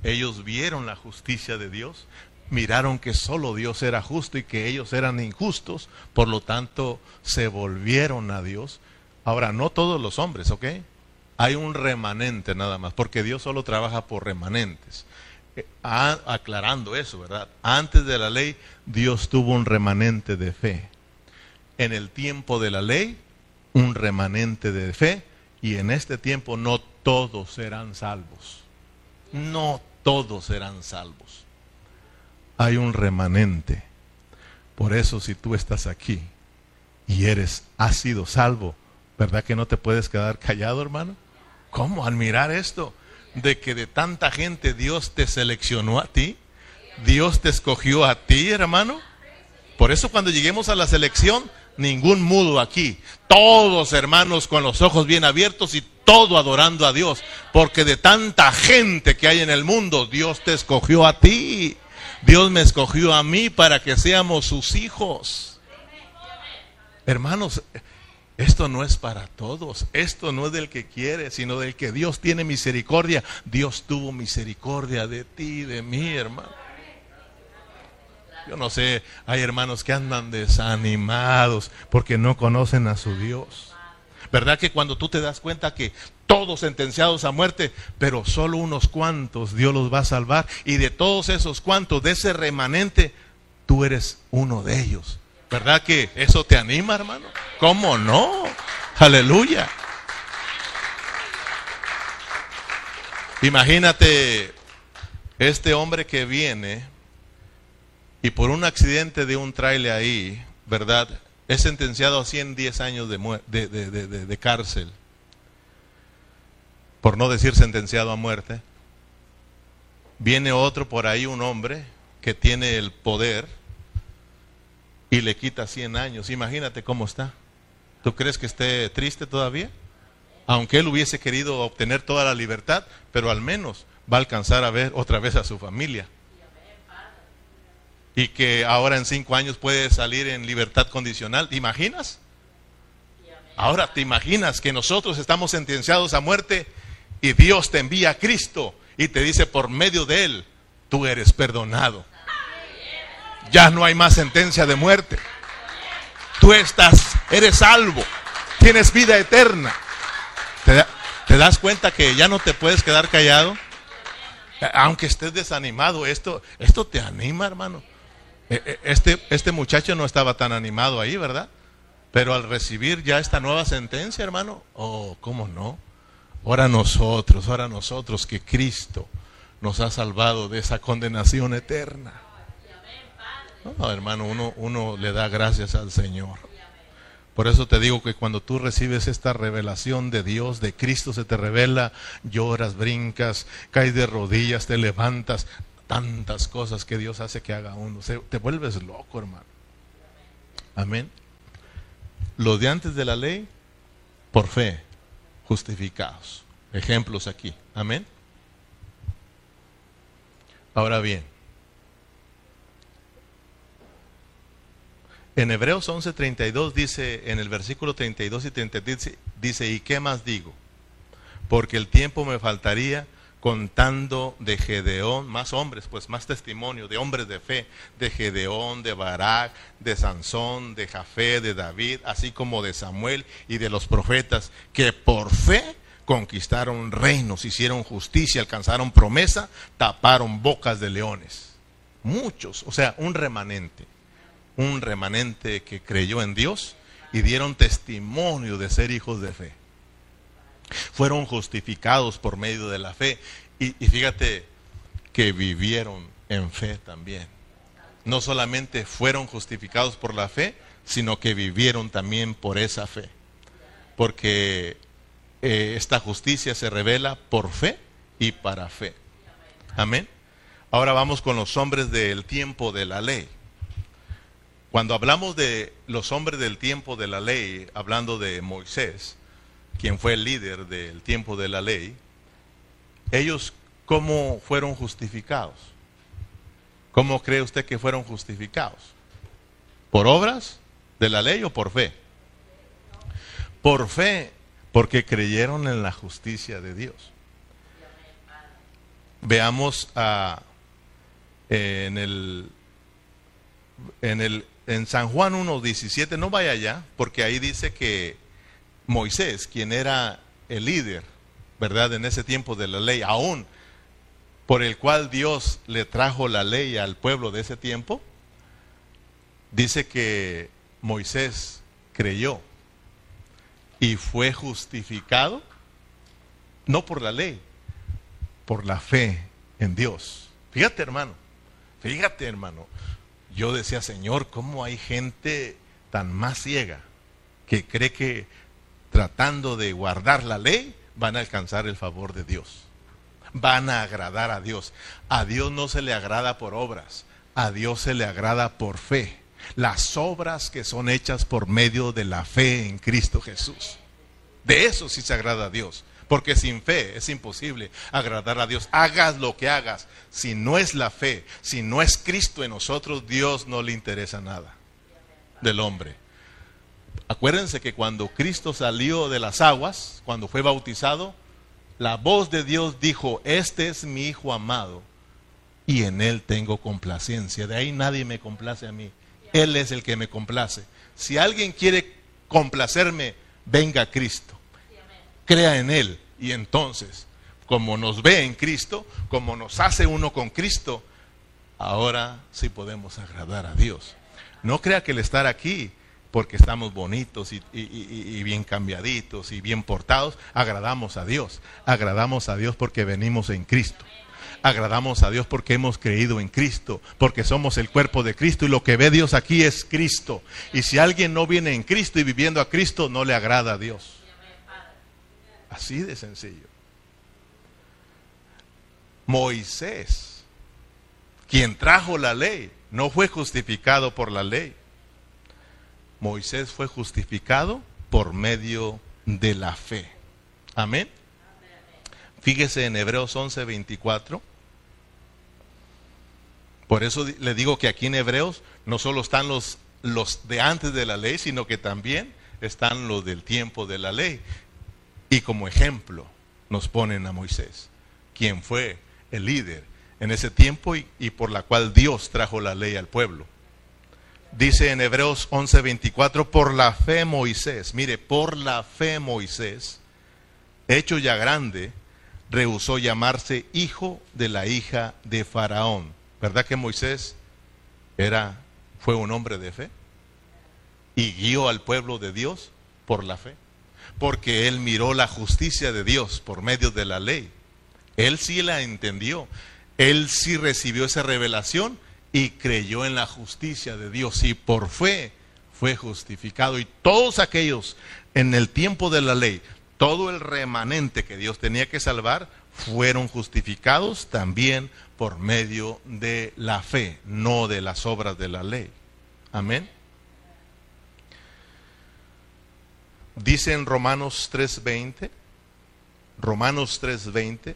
ellos vieron la justicia de Dios, miraron que solo Dios era justo y que ellos eran injustos, por lo tanto se volvieron a Dios. Ahora, no todos los hombres, ¿ok? Hay un remanente nada más, porque Dios solo trabaja por remanentes. Eh, aclarando eso, ¿verdad? Antes de la ley, Dios tuvo un remanente de fe. En el tiempo de la ley, un remanente de fe y en este tiempo no todos serán salvos. No todos serán salvos. Hay un remanente. Por eso si tú estás aquí y eres, has sido salvo, ¿verdad que no te puedes quedar callado, hermano? ¿Cómo? Admirar esto, de que de tanta gente Dios te seleccionó a ti, Dios te escogió a ti, hermano. Por eso cuando lleguemos a la selección, ningún mudo aquí. Todos hermanos con los ojos bien abiertos y todo adorando a Dios, porque de tanta gente que hay en el mundo, Dios te escogió a ti. Dios me escogió a mí para que seamos sus hijos. Hermanos, esto no es para todos, esto no es del que quiere, sino del que Dios tiene misericordia. Dios tuvo misericordia de ti, de mí, hermano. Yo no sé, hay hermanos que andan desanimados porque no conocen a su Dios. ¿Verdad que cuando tú te das cuenta que todos sentenciados a muerte, pero solo unos cuantos Dios los va a salvar? Y de todos esos cuantos, de ese remanente, tú eres uno de ellos. ¿Verdad que eso te anima, hermano? ¿Cómo no? Aleluya. Imagínate este hombre que viene y por un accidente de un trailer ahí, ¿verdad? Es sentenciado a 110 años de, de, cárcel. Por no decir sentenciado a muerte. Viene otro por ahí, un hombre que tiene el poder y le quita 100 años. Imagínate cómo está. ¿Tú crees que esté triste todavía? Aunque él hubiese querido obtener toda la libertad, pero al menos va a alcanzar a ver otra vez a su familia y que ahora en cinco años puede salir en libertad condicional. ¿Te imaginas? Ahora te imaginas que nosotros estamos sentenciados a muerte y Dios te envía a Cristo y te dice por medio de Él, tú eres perdonado. Ya no hay más sentencia de muerte. Tú estás, eres salvo, tienes vida eterna. ¿Te, ¿Te, das cuenta que ya no te puedes quedar callado? Aunque estés desanimado, esto, esto te anima, hermano. Eh, eh, este, este muchacho no estaba tan animado ahí, ¿verdad? Pero al recibir ya esta nueva sentencia, hermano, oh, ¿cómo no? Ahora nosotros, ahora nosotros que Cristo nos ha salvado de esa condenación eterna. No, hermano, uno, uno le da gracias al Señor. Por eso te digo que cuando tú recibes esta revelación de Dios, de Cristo se te revela, lloras, brincas, caes de rodillas, te levantas, tantas cosas que Dios hace que haga uno. te vuelves loco, hermano. Amén. Los de antes de la ley, por fe, justificados. Ejemplos aquí. Amén. Ahora bien, en Hebreos 11:32 dice, en el versículo 32 y 33, dice, ¿y qué más digo? Porque el tiempo me faltaría contando de Gedeón, más hombres, pues más testimonio de hombres de fe, de Gedeón, de Barak, de Sansón, de Jafé, de David, así como de Samuel y de los profetas, que por fe conquistaron reinos, hicieron justicia, alcanzaron promesa, taparon bocas de leones. Muchos, o sea, un remanente, un remanente que creyó en Dios y dieron testimonio de ser hijos de fe fueron justificados por medio de la fe. Y, fíjate que vivieron en fe también. No solamente fueron justificados por la fe, sino que vivieron también por esa fe. Porque eh, esta justicia se revela por fe y para fe. Amén. Ahora vamos con los hombres del tiempo de la ley. Cuando hablamos de los hombres del tiempo de la ley, hablando de Moisés, quien fue el líder del tiempo de la ley, ellos cómo fueron justificados. ¿Cómo cree usted que fueron justificados? ¿Por obras de la ley o por fe? Por fe, porque creyeron en la justicia de Dios. Veamos en el en el en San Juan 1:17, no vaya allá, porque ahí dice que Moisés, quien era el líder, ¿verdad? En ese tiempo de la ley, aún por el cual Dios le trajo la ley al pueblo de ese tiempo, dice que Moisés creyó y fue justificado, no por la ley, por la fe en Dios. Fíjate hermano, fíjate hermano, yo decía, Señor, ¿cómo hay gente tan más ciega que cree que tratando de guardar la ley, van a alcanzar el favor de Dios. Van a agradar a Dios. A Dios no se le agrada por obras, a Dios se le agrada por fe. Las obras que son hechas por medio de la fe en Cristo Jesús. De eso sí se agrada a Dios. Porque sin fe es imposible agradar a Dios. Hagas lo que hagas. Si no es la fe, si no es Cristo en nosotros, Dios no le interesa nada del hombre. Acuérdense que cuando Cristo salió de las aguas, cuando fue bautizado, la voz de Dios dijo, este es mi Hijo amado y en Él tengo complacencia. De ahí nadie me complace a mí. Él es el que me complace. Si alguien quiere complacerme, venga a Cristo. Crea en Él. Y entonces, como nos ve en Cristo, como nos hace uno con Cristo, ahora sí podemos agradar a Dios. No crea que el estar aquí, porque estamos bonitos y, bien cambiaditos y bien portados, agradamos a Dios. Agradamos a Dios porque venimos en Cristo agradamos a Dios porque hemos creído en Cristo, porque somos el cuerpo de Cristo y lo que ve Dios aquí es Cristo. Y si alguien no viene en Cristo y viviendo a Cristo, no le agrada a Dios. Así de sencillo. Moisés, quien trajo la ley, no fue justificado por la ley. Moisés fue justificado por medio de la fe. Amén. Fíjese en Hebreos 11, 24. Por eso le digo que aquí en Hebreos no solo están los, los de antes de la ley, sino que también están los del tiempo de la ley. Y como ejemplo nos ponen a Moisés, quien fue el líder en ese tiempo y, y por la cual Dios trajo la ley al pueblo. Dice en Hebreos 11:24, por la fe Moisés, mire, por la fe Moisés, hecho ya grande, rehusó llamarse hijo de la hija de Faraón. ¿Verdad que Moisés era, fue un hombre de fe? Y guió al pueblo de Dios por la fe. Porque él miró la justicia de Dios por medio de la ley. Él sí la entendió. Él sí recibió esa revelación y creyó en la justicia de Dios. Y por fe fue justificado. Y todos aquellos en el tiempo de la ley todo el remanente que Dios tenía que salvar fueron justificados también por medio de la fe, no de las obras de la ley. Amén. Dice en Romanos 3:20, Romanos 3:20,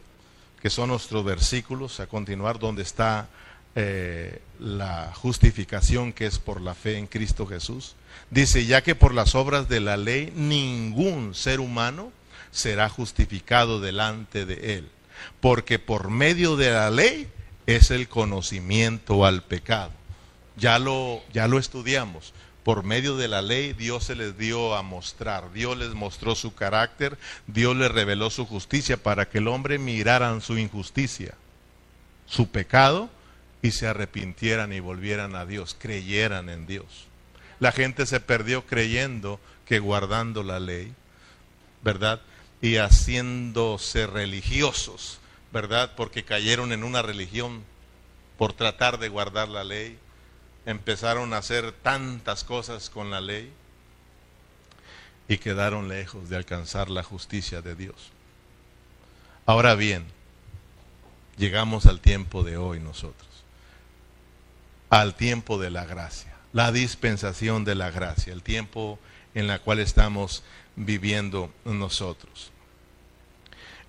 que son nuestros versículos a continuar donde está eh, la justificación que es por la fe en Cristo Jesús. Dice, ya que por las obras de la ley ningún ser humano será justificado delante de él, porque por medio de la ley es el conocimiento al pecado. Ya lo, ya lo estudiamos. Por medio de la ley Dios se les dio a mostrar, Dios les mostró su carácter, Dios les reveló su justicia para que el hombre miraran su injusticia, su pecado y se arrepintieran y volvieran a Dios, creyeran en Dios. La gente se perdió creyendo que guardando la ley, ¿verdad? Y haciéndose religiosos, ¿verdad? Porque cayeron en una religión por tratar de guardar la ley. Empezaron a hacer tantas cosas con la ley y quedaron lejos de alcanzar la justicia de Dios. Ahora bien, llegamos al tiempo de hoy nosotros, al tiempo de la gracia, la dispensación de la gracia, el tiempo en la cual estamos viviendo nosotros.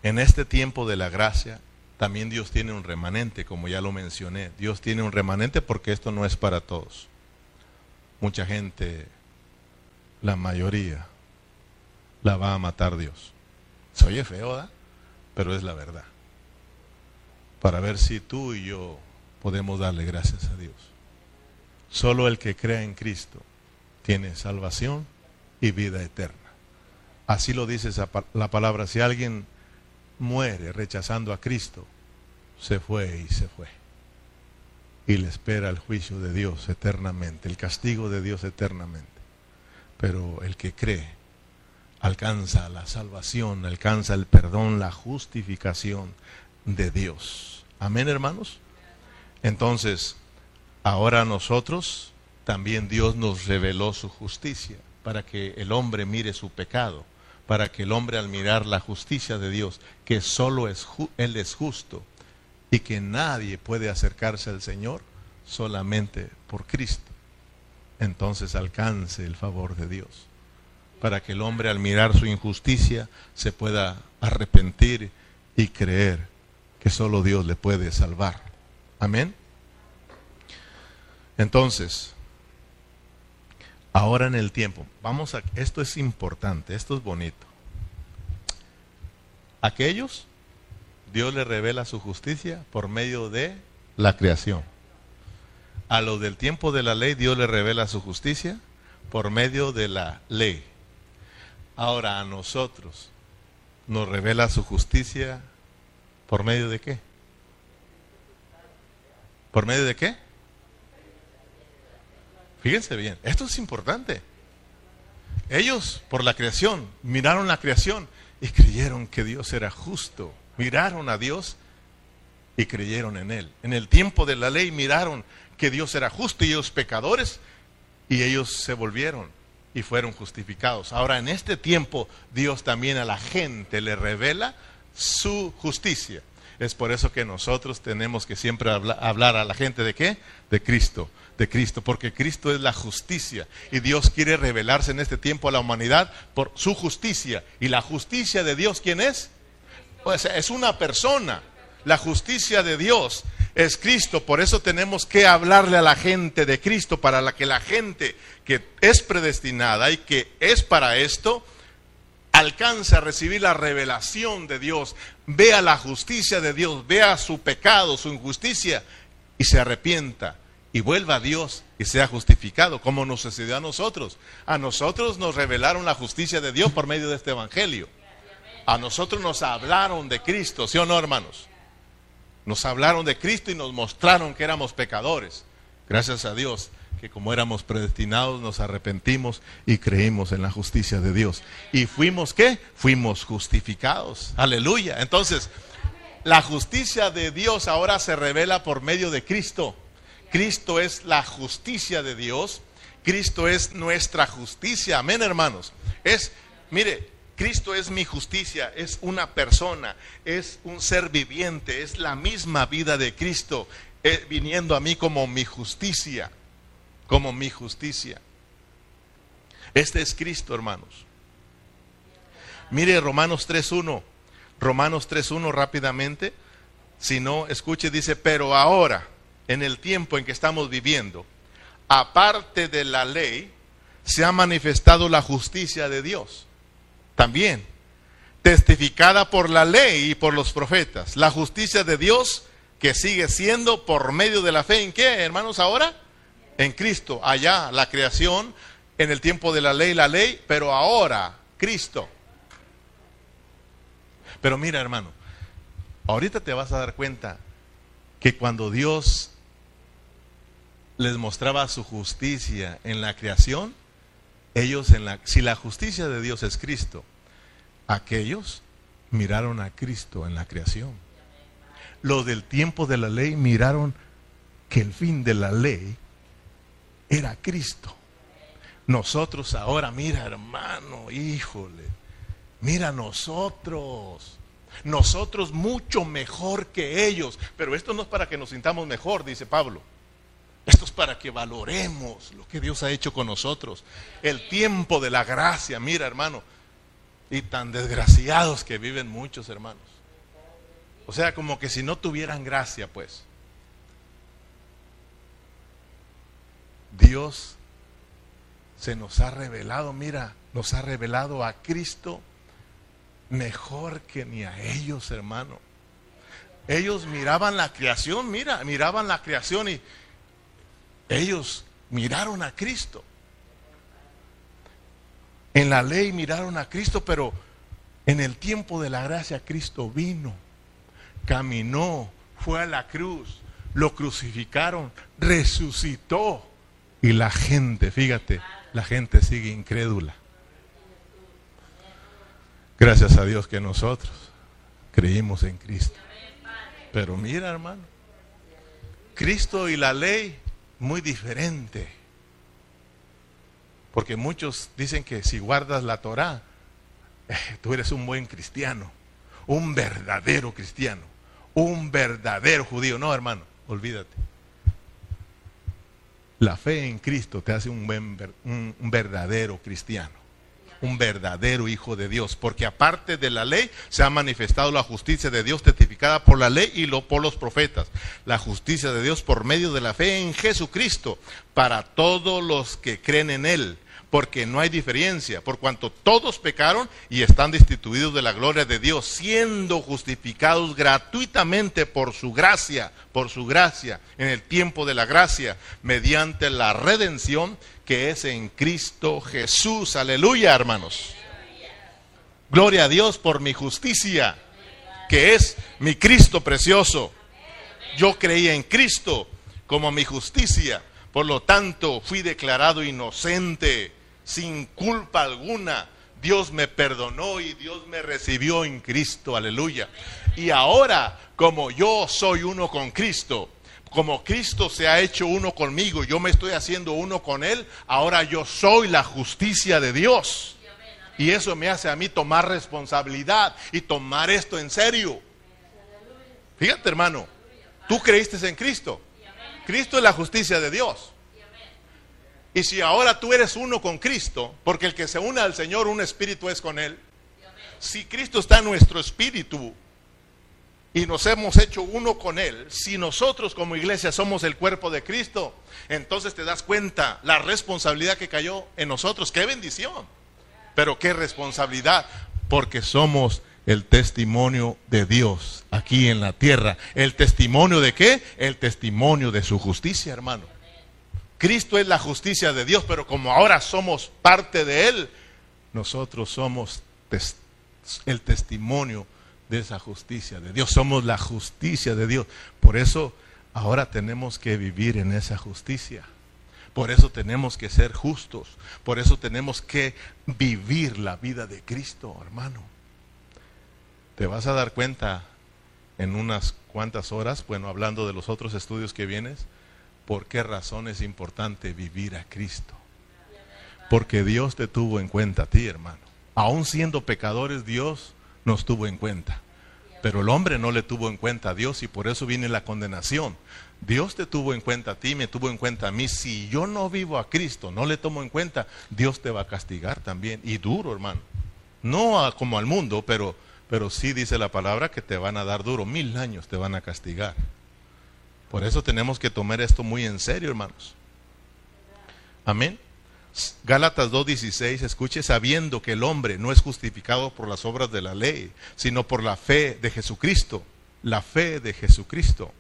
En este tiempo de la gracia, también Dios tiene un remanente, como ya lo mencioné. Dios tiene un remanente porque esto no es para todos. Mucha gente, la mayoría, la va a matar Dios. Se oye feo, pero es la verdad. Para ver si tú y yo podemos darle gracias a Dios. Solo el que crea en Cristo tiene salvación y vida eterna. Así lo dice la palabra. Si alguien muere rechazando a Cristo, se fue y se fue. Y le espera el juicio de Dios eternamente, el castigo de Dios eternamente. Pero el que cree alcanza la salvación, alcanza el perdón, la justificación de Dios. Amén, hermanos. Entonces, ahora nosotros, también Dios nos reveló su justicia para que el hombre mire su pecado para que el hombre al mirar la justicia de Dios, que solo es Él es justo y que nadie puede acercarse al Señor solamente por Cristo, entonces alcance el favor de Dios. para que el hombre al mirar su injusticia se pueda arrepentir y creer que solo Dios le puede salvar. Amén. Entonces, ahora en el tiempo, vamos a, esto es importante, esto es bonito. Aquellos, Dios le revela su justicia por medio de la creación. A los del tiempo de la ley, Dios le revela su justicia por medio de la ley. Ahora a nosotros nos revela su justicia por medio de qué? ¿Por medio de qué? Fíjense bien, esto es importante. Ellos, por la creación, miraron la creación y creyeron que Dios era justo. Miraron a Dios y creyeron en Él. En el tiempo de la ley miraron que Dios era justo y ellos pecadores y ellos se volvieron y fueron justificados. Ahora en este tiempo Dios también a la gente le revela su justicia. Es por eso que nosotros tenemos que siempre hablar a la gente de qué? De Cristo de Cristo, porque Cristo es la justicia y Dios quiere revelarse en este tiempo a la humanidad por su justicia. ¿Y la justicia de Dios quién es? Es una persona. La justicia de Dios es Cristo, por eso tenemos que hablarle a la gente de Cristo, para la que la gente que es predestinada y que es para esto, alcance a recibir la revelación de Dios, vea la justicia de Dios, vea su pecado, su injusticia y se arrepienta y vuelva a Dios y sea justificado, como nos sucedió a nosotros. A nosotros nos revelaron la justicia de Dios por medio de este Evangelio. A nosotros nos hablaron de Cristo, ¿sí o no, hermanos? Nos hablaron de Cristo y nos mostraron que éramos pecadores. Gracias a Dios que como éramos predestinados nos arrepentimos y creímos en la justicia de Dios. ¿Y fuimos qué? Fuimos justificados. Aleluya. Entonces, la justicia de Dios ahora se revela por medio de Cristo. Cristo es la justicia de Dios. Cristo es nuestra justicia. Amén, hermanos. Es, mire, Cristo es mi justicia, es una persona, es un ser viviente, es la misma vida de Cristo, eh, viniendo a mí como mi justicia, como mi justicia. Este es Cristo, hermanos. Mire Romanos 3.1, Romanos 3.1 rápidamente, si no, escuche, dice, pero ahora, en el tiempo en que estamos viviendo, aparte de la ley, se ha manifestado la justicia de Dios. También, testificada por la ley y por los profetas. La justicia de Dios que sigue siendo por medio de la fe en qué, hermanos, ahora? En Cristo. Allá la creación, en el tiempo de la ley, la ley, pero ahora Cristo. Pero mira, hermano, ahorita te vas a dar cuenta que cuando Dios les mostraba su justicia en la creación, ellos en la si la justicia de Dios es Cristo, aquellos miraron a Cristo en la creación. Los del tiempo de la ley miraron que el fin de la ley era Cristo. Nosotros ahora, mira hermano, híjole, mira nosotros. Nosotros mucho mejor que ellos. Pero esto no es para que nos sintamos mejor, dice Pablo. Esto es para que valoremos lo que Dios ha hecho con nosotros. El tiempo de la gracia, mira hermano, y tan desgraciados que viven muchos hermanos. O sea, como que si no tuvieran gracia, pues. Dios se nos ha revelado, mira, nos ha revelado a Cristo mejor que ni a ellos, hermano. Ellos miraban la creación, mira, miraban la creación y ellos miraron a Cristo. En la ley miraron a Cristo, pero en el tiempo de la gracia Cristo vino, caminó, fue a la cruz, lo crucificaron, resucitó. Y la gente, fíjate, la gente sigue incrédula. Gracias a Dios que nosotros creímos en Cristo. Pero mira, hermano, Cristo y la ley muy diferente. Porque muchos dicen que si guardas la Torah, eh, tú eres un buen cristiano, un verdadero cristiano, un verdadero judío. No, hermano, olvídate. La fe en Cristo te hace un, buen, un verdadero cristiano, un verdadero hijo de Dios, porque aparte de la ley se ha manifestado la justicia de Dios testificada por la ley y lo, por los profetas, la justicia de Dios por medio de la fe en Jesucristo para todos los que creen en él porque no hay diferencia, por cuanto todos pecaron y están destituidos de la gloria de Dios, siendo justificados gratuitamente por su gracia, por su gracia, en el tiempo de la gracia, mediante la redención que es en Cristo Jesús. Aleluya, hermanos. Gloria a Dios por mi justicia, que es mi Cristo precioso. Yo creía en Cristo como mi justicia, por lo tanto fui declarado inocente sin culpa alguna. Dios me perdonó y Dios me recibió en Cristo, aleluya. Y ahora, como yo soy uno con Cristo, como Cristo se ha hecho uno conmigo, yo me estoy haciendo uno con Él, ahora yo soy la justicia de Dios. Y eso me hace a mí tomar responsabilidad y tomar esto en serio. Fíjate hermano, tú creíste en Cristo. Cristo es la justicia de Dios. Y si ahora tú eres uno con Cristo, porque el que se une al Señor, un espíritu es con Él. Si Cristo está en nuestro espíritu y nos hemos hecho uno con Él, si nosotros como iglesia somos el cuerpo de Cristo, entonces te das cuenta la responsabilidad que cayó en nosotros. ¡Qué bendición! Pero qué responsabilidad, porque somos el testimonio de Dios aquí en la tierra. ¿El testimonio de qué? El testimonio de su justicia, hermano. Cristo es la justicia de Dios, pero como ahora somos parte de Él, nosotros somos el testimonio de esa justicia de Dios. Somos la justicia de Dios. Por eso ahora tenemos que vivir en esa justicia. Por eso tenemos que ser justos. Por eso tenemos que vivir la vida de Cristo, hermano. Te vas a dar cuenta en unas cuantas horas, bueno, hablando de los otros estudios que vienes, por qué razón es importante vivir a Cristo. Porque Dios te tuvo en cuenta a ti, hermano. Aún siendo pecadores, Dios nos tuvo en cuenta. Pero el hombre no le tuvo en cuenta a Dios y por eso viene la condenación. Dios te tuvo en cuenta a ti, me tuvo en cuenta a mí. Si yo no vivo a Cristo, no le tomo en cuenta, Dios te va a castigar también. Y duro, hermano. No como al mundo, pero, pero sí dice la palabra que te van a dar duro. Mil años te van a castigar. Por eso tenemos que tomar esto muy en serio, hermanos. Amén. Gálatas 2.16, escuche, sabiendo que el hombre no es justificado por las obras de la ley, sino por la fe de Jesucristo. La fe de Jesucristo.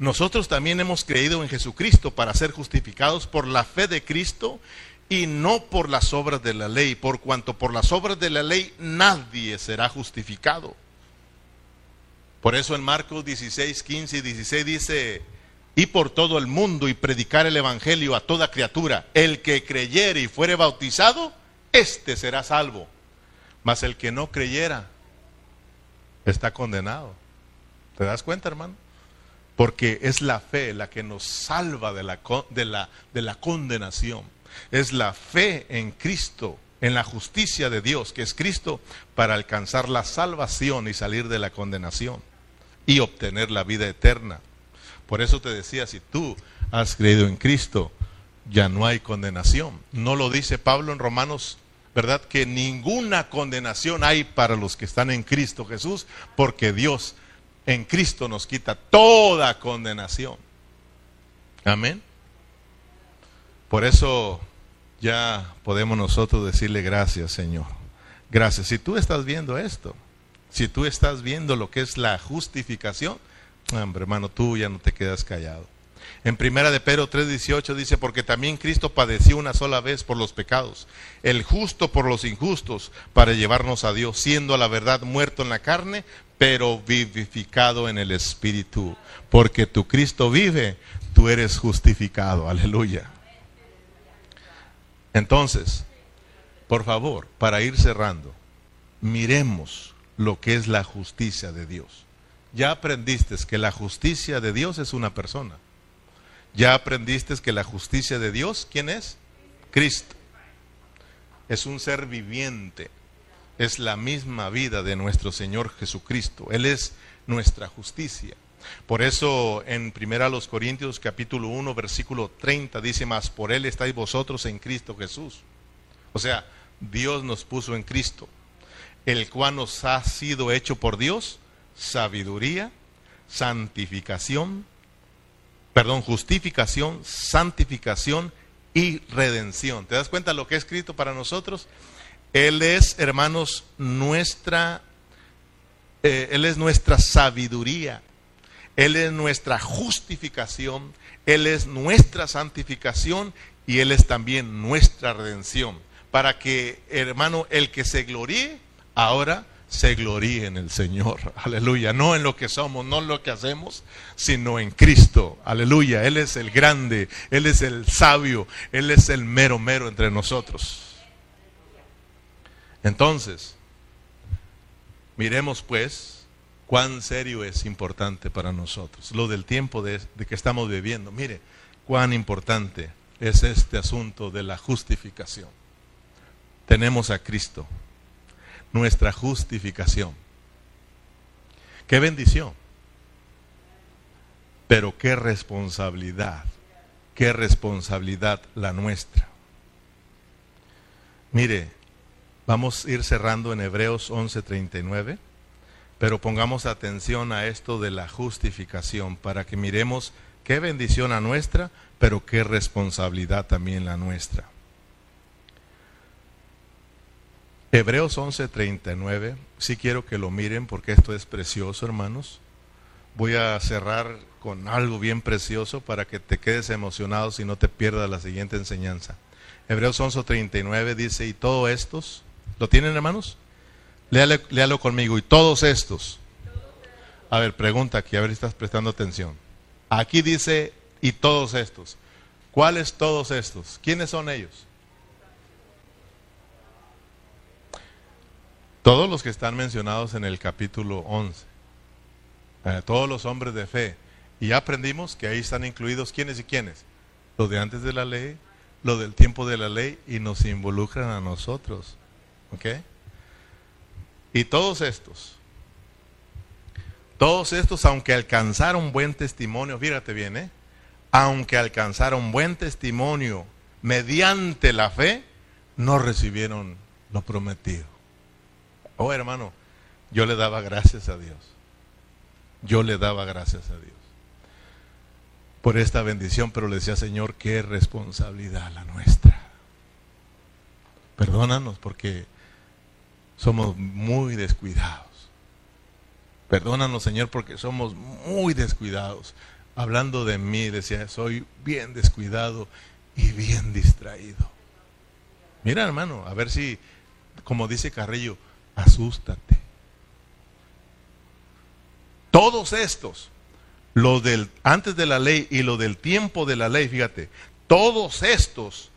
Nosotros también hemos creído en Jesucristo para ser justificados por la fe de Cristo y no por las obras de la ley, por cuanto por las obras de la ley nadie será justificado. Por eso en Marcos 16, 15 y 16 dice, y por todo el mundo y predicar el Evangelio a toda criatura. El que creyere y fuere bautizado, éste será salvo. Mas el que no creyera, está condenado. ¿Te das cuenta, hermano? Porque es la fe la que nos salva de la, de la, de la condenación. Es la fe en Cristo, en la justicia de Dios, que es Cristo, para alcanzar la salvación y salir de la condenación y obtener la vida eterna. Por eso te decía, si tú has creído en Cristo, ya no hay condenación. No lo dice Pablo en Romanos, ¿verdad? Que ninguna condenación hay para los que están en Cristo Jesús, porque Dios en Cristo nos quita toda condenación. Amén. Por eso ya podemos nosotros decirle gracias, Señor. Gracias. Si tú estás viendo esto, si tú estás viendo lo que es la justificación, hombre, hermano, tú ya no te quedas callado. En primera de Pedro 3:18 dice, porque también Cristo padeció una sola vez por los pecados, el justo por los injustos, para llevarnos a Dios, siendo a la verdad muerto en la carne, pero vivificado en el Espíritu. Porque tu Cristo vive, tú eres justificado. Aleluya. Entonces, por favor, para ir cerrando, miremos lo que es la justicia de Dios. Ya aprendiste que la justicia de Dios es una persona. Ya aprendiste que la justicia de Dios, ¿quién es? Cristo. Es un ser viviente. Es la misma vida de nuestro Señor Jesucristo. Él es nuestra justicia. Por eso en 1 Corintios capítulo 1 versículo 30 dice más, por Él estáis vosotros en Cristo Jesús. O sea, Dios nos puso en Cristo, el cual nos ha sido hecho por Dios sabiduría, santificación, perdón, justificación, santificación y redención. ¿Te das cuenta lo que ha escrito para nosotros? Él es, hermanos, nuestra, eh, Él es nuestra sabiduría, Él es nuestra justificación, Él es nuestra santificación y Él es también nuestra redención. Para que, hermano, el que se gloríe, ahora se gloríe en el Señor. Aleluya. No en lo que somos, no en lo que hacemos, sino en Cristo. Aleluya. Él es el grande, Él es el sabio, Él es el mero mero entre nosotros. Entonces, miremos pues cuán serio es importante para nosotros. Lo del tiempo de, que estamos viviendo. Mire, cuán importante es este asunto de la justificación. Tenemos a Cristo nuestra justificación. Qué bendición. Pero qué responsabilidad, qué responsabilidad la nuestra. Mire, vamos a ir cerrando en Hebreos 11:39, pero pongamos atención a esto de la justificación para que miremos qué bendición la nuestra, pero qué responsabilidad también la nuestra. Hebreos 11:39, sí quiero que lo miren porque esto es precioso, hermanos. Voy a cerrar con algo bien precioso para que te quedes emocionado si no te pierdas la siguiente enseñanza. Hebreos 11:39 dice, y todos estos, ¿lo tienen hermanos? Léalo, conmigo, y todos estos. A ver, pregunta aquí, a ver si estás prestando atención. Aquí dice, y todos estos. ¿Cuáles todos estos? ¿Quiénes son ellos? Todos los que están mencionados en el capítulo 11, eh, todos los hombres de fe, y ya aprendimos que ahí están incluidos quiénes y quiénes, los de antes de la ley, los del tiempo de la ley, y nos involucran a nosotros. ¿Ok? Y todos estos, todos estos, aunque alcanzaron buen testimonio, fíjate bien, ¿eh? aunque alcanzaron buen testimonio mediante la fe, no recibieron lo prometido. Oh, hermano, yo le daba gracias a Dios. Yo le daba gracias a Dios por esta bendición, pero le decía, Señor, qué responsabilidad la nuestra. Perdónanos porque somos muy descuidados. Perdónanos, Señor, porque somos muy descuidados. Hablando de mí, decía, soy bien descuidado y bien distraído. Mira, hermano, a ver si, como dice Carrillo, asústate. Todos estos, lo del antes de la ley y lo del tiempo de la ley, fíjate, todos estos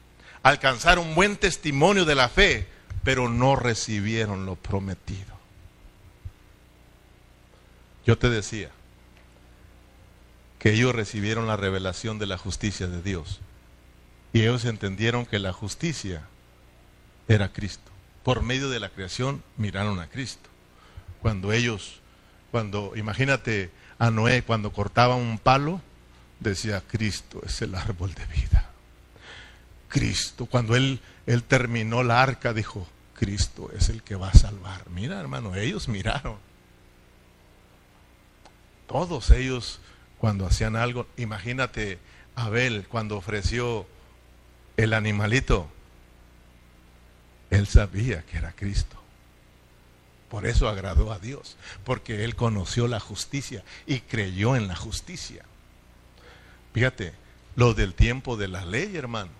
alcanzaron buen testimonio de la fe, pero no recibieron lo prometido. Yo te decía que ellos recibieron la revelación de la justicia de Dios y ellos entendieron que la justicia era Cristo por medio de la creación miraron a Cristo. Cuando ellos, cuando, imagínate a Noé, cuando cortaba un palo, decía, Cristo es el árbol de vida. Cristo, cuando él, él terminó la arca, dijo, Cristo es el que va a salvar. Mira, hermano, ellos miraron. Todos ellos, cuando hacían algo, imagínate Abel, cuando ofreció el animalito, él sabía que era Cristo. Por eso agradó a Dios, porque él conoció la justicia y creyó en la justicia. Fíjate, lo del tiempo de la ley, hermano.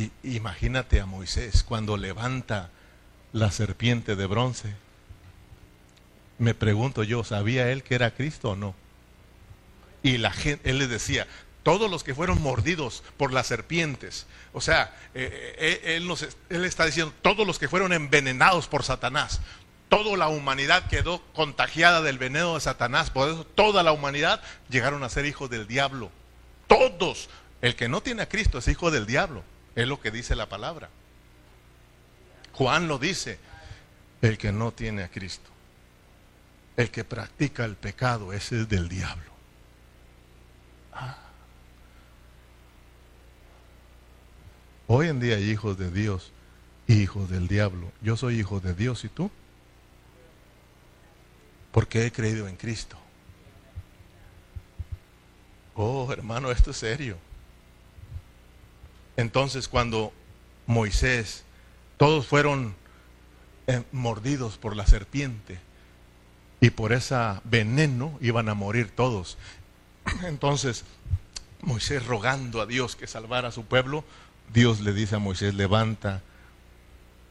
Y, imagínate a Moisés cuando levanta la serpiente de bronce. Me pregunto yo, ¿sabía él que era Cristo o no? Y la gente, él le decía, todos los que fueron mordidos por las serpientes. O sea, eh, eh, él, él está diciendo, todos los que fueron envenenados por Satanás. Toda la humanidad quedó contagiada del veneno de Satanás. Por eso toda la humanidad llegaron a ser hijos del diablo. Todos. El que no tiene a Cristo es hijo del diablo. Es lo que dice la palabra. Juan lo dice. El que no tiene a Cristo. El que practica el pecado, ese es del diablo. Ah. Hoy en día hay hijos de Dios hijo del diablo. Yo soy hijo de Dios y tú. Porque he creído en Cristo. Oh, hermano, esto es serio. Entonces cuando Moisés, todos fueron eh, mordidos por la serpiente y por ese veneno iban a morir todos. Entonces Moisés rogando a Dios que salvara a su pueblo, Dios le dice a Moisés, levanta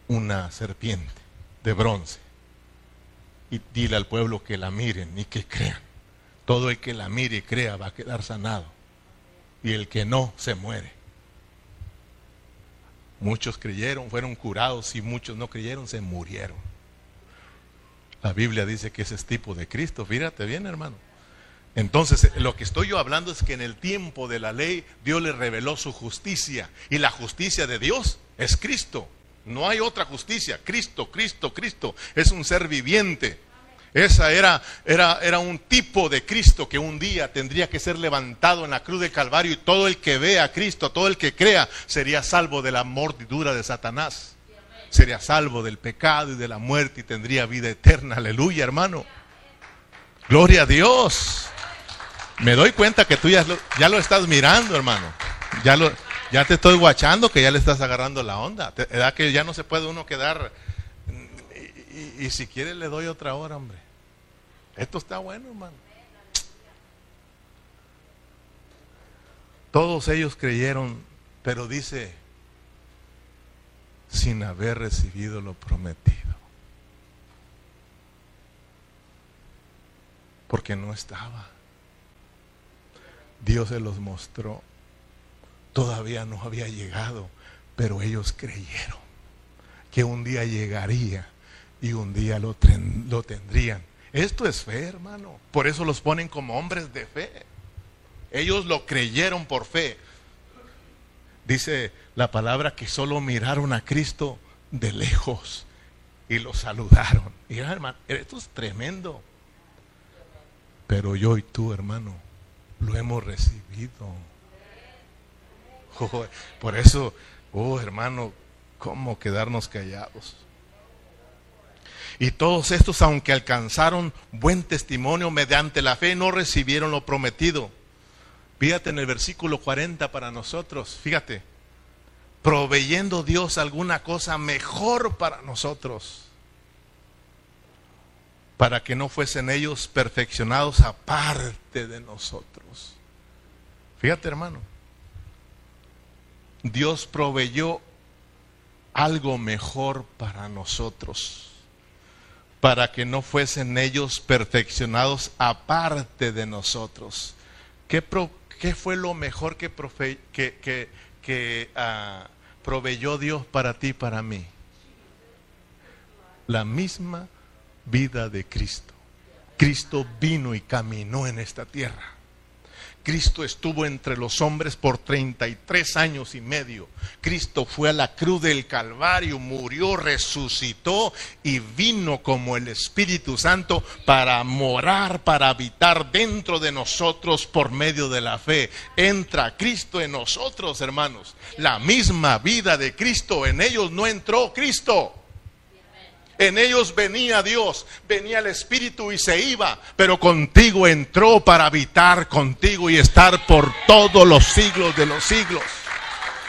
una serpiente de bronce y dile al pueblo que la miren y que crean. Todo el que la mire y crea va a quedar sanado. Y el que no, se muere. Muchos creyeron, fueron curados y muchos no creyeron, se murieron. La Biblia dice que ese es tipo de Cristo. Fíjate bien, hermano. Entonces, lo que estoy yo hablando es que en el tiempo de la ley Dios le reveló su justicia. Y la justicia de Dios es Cristo. No hay otra justicia. Cristo, Cristo, Cristo. Es un ser viviente. Esa era, era, era un tipo de Cristo que un día tendría que ser levantado en la cruz del Calvario y todo el que vea a Cristo, todo el que crea, sería salvo de la mordidura de Satanás. Sería salvo del pecado y de la muerte y tendría vida eterna. Aleluya, hermano. Gloria a Dios. Me doy cuenta que tú ya lo, ya lo estás mirando, hermano. Ya, lo, ya te estoy guachando que ya le estás agarrando la onda. ¿Verdad que ya no se puede uno quedar y, si quiere le doy otra hora, hombre. Esto está bueno, hermano. Todos ellos creyeron, pero dice, sin haber recibido lo prometido. Porque no estaba. Dios se los mostró. Todavía no había llegado, pero ellos creyeron que un día llegaría y un día lo, lo tendrían. Esto es fe, hermano. Por eso los ponen como hombres de fe. Ellos lo creyeron por fe. Dice la palabra que solo miraron a Cristo de lejos y lo saludaron. Y hermano, esto es tremendo. Pero yo y tú, hermano, lo hemos recibido. por eso, oh hermano, ¿cómo quedarnos callados? Y todos estos, aunque alcanzaron buen testimonio mediante la fe, no recibieron lo prometido. Fíjate en el versículo 40 para nosotros, fíjate, proveyendo Dios alguna cosa mejor para nosotros, para que no fuesen ellos perfeccionados aparte de nosotros. Fíjate hermano, Dios proveyó algo mejor para nosotros para que no fuesen ellos perfeccionados aparte de nosotros. ¿Qué, fue lo mejor que, que, ah, proveyó Dios para ti y para mí? La misma vida de Cristo. Cristo vino y caminó en esta tierra. Cristo estuvo entre los hombres por 33 años y medio. Cristo fue a la cruz del Calvario, murió, resucitó y vino como el Espíritu Santo para morar, para habitar dentro de nosotros por medio de la fe. Entra Cristo en nosotros, hermanos. La misma vida de Cristo, en ellos no entró Cristo. En ellos venía Dios, venía el Espíritu y se iba, pero contigo entró para habitar contigo y estar por todos los siglos de los siglos.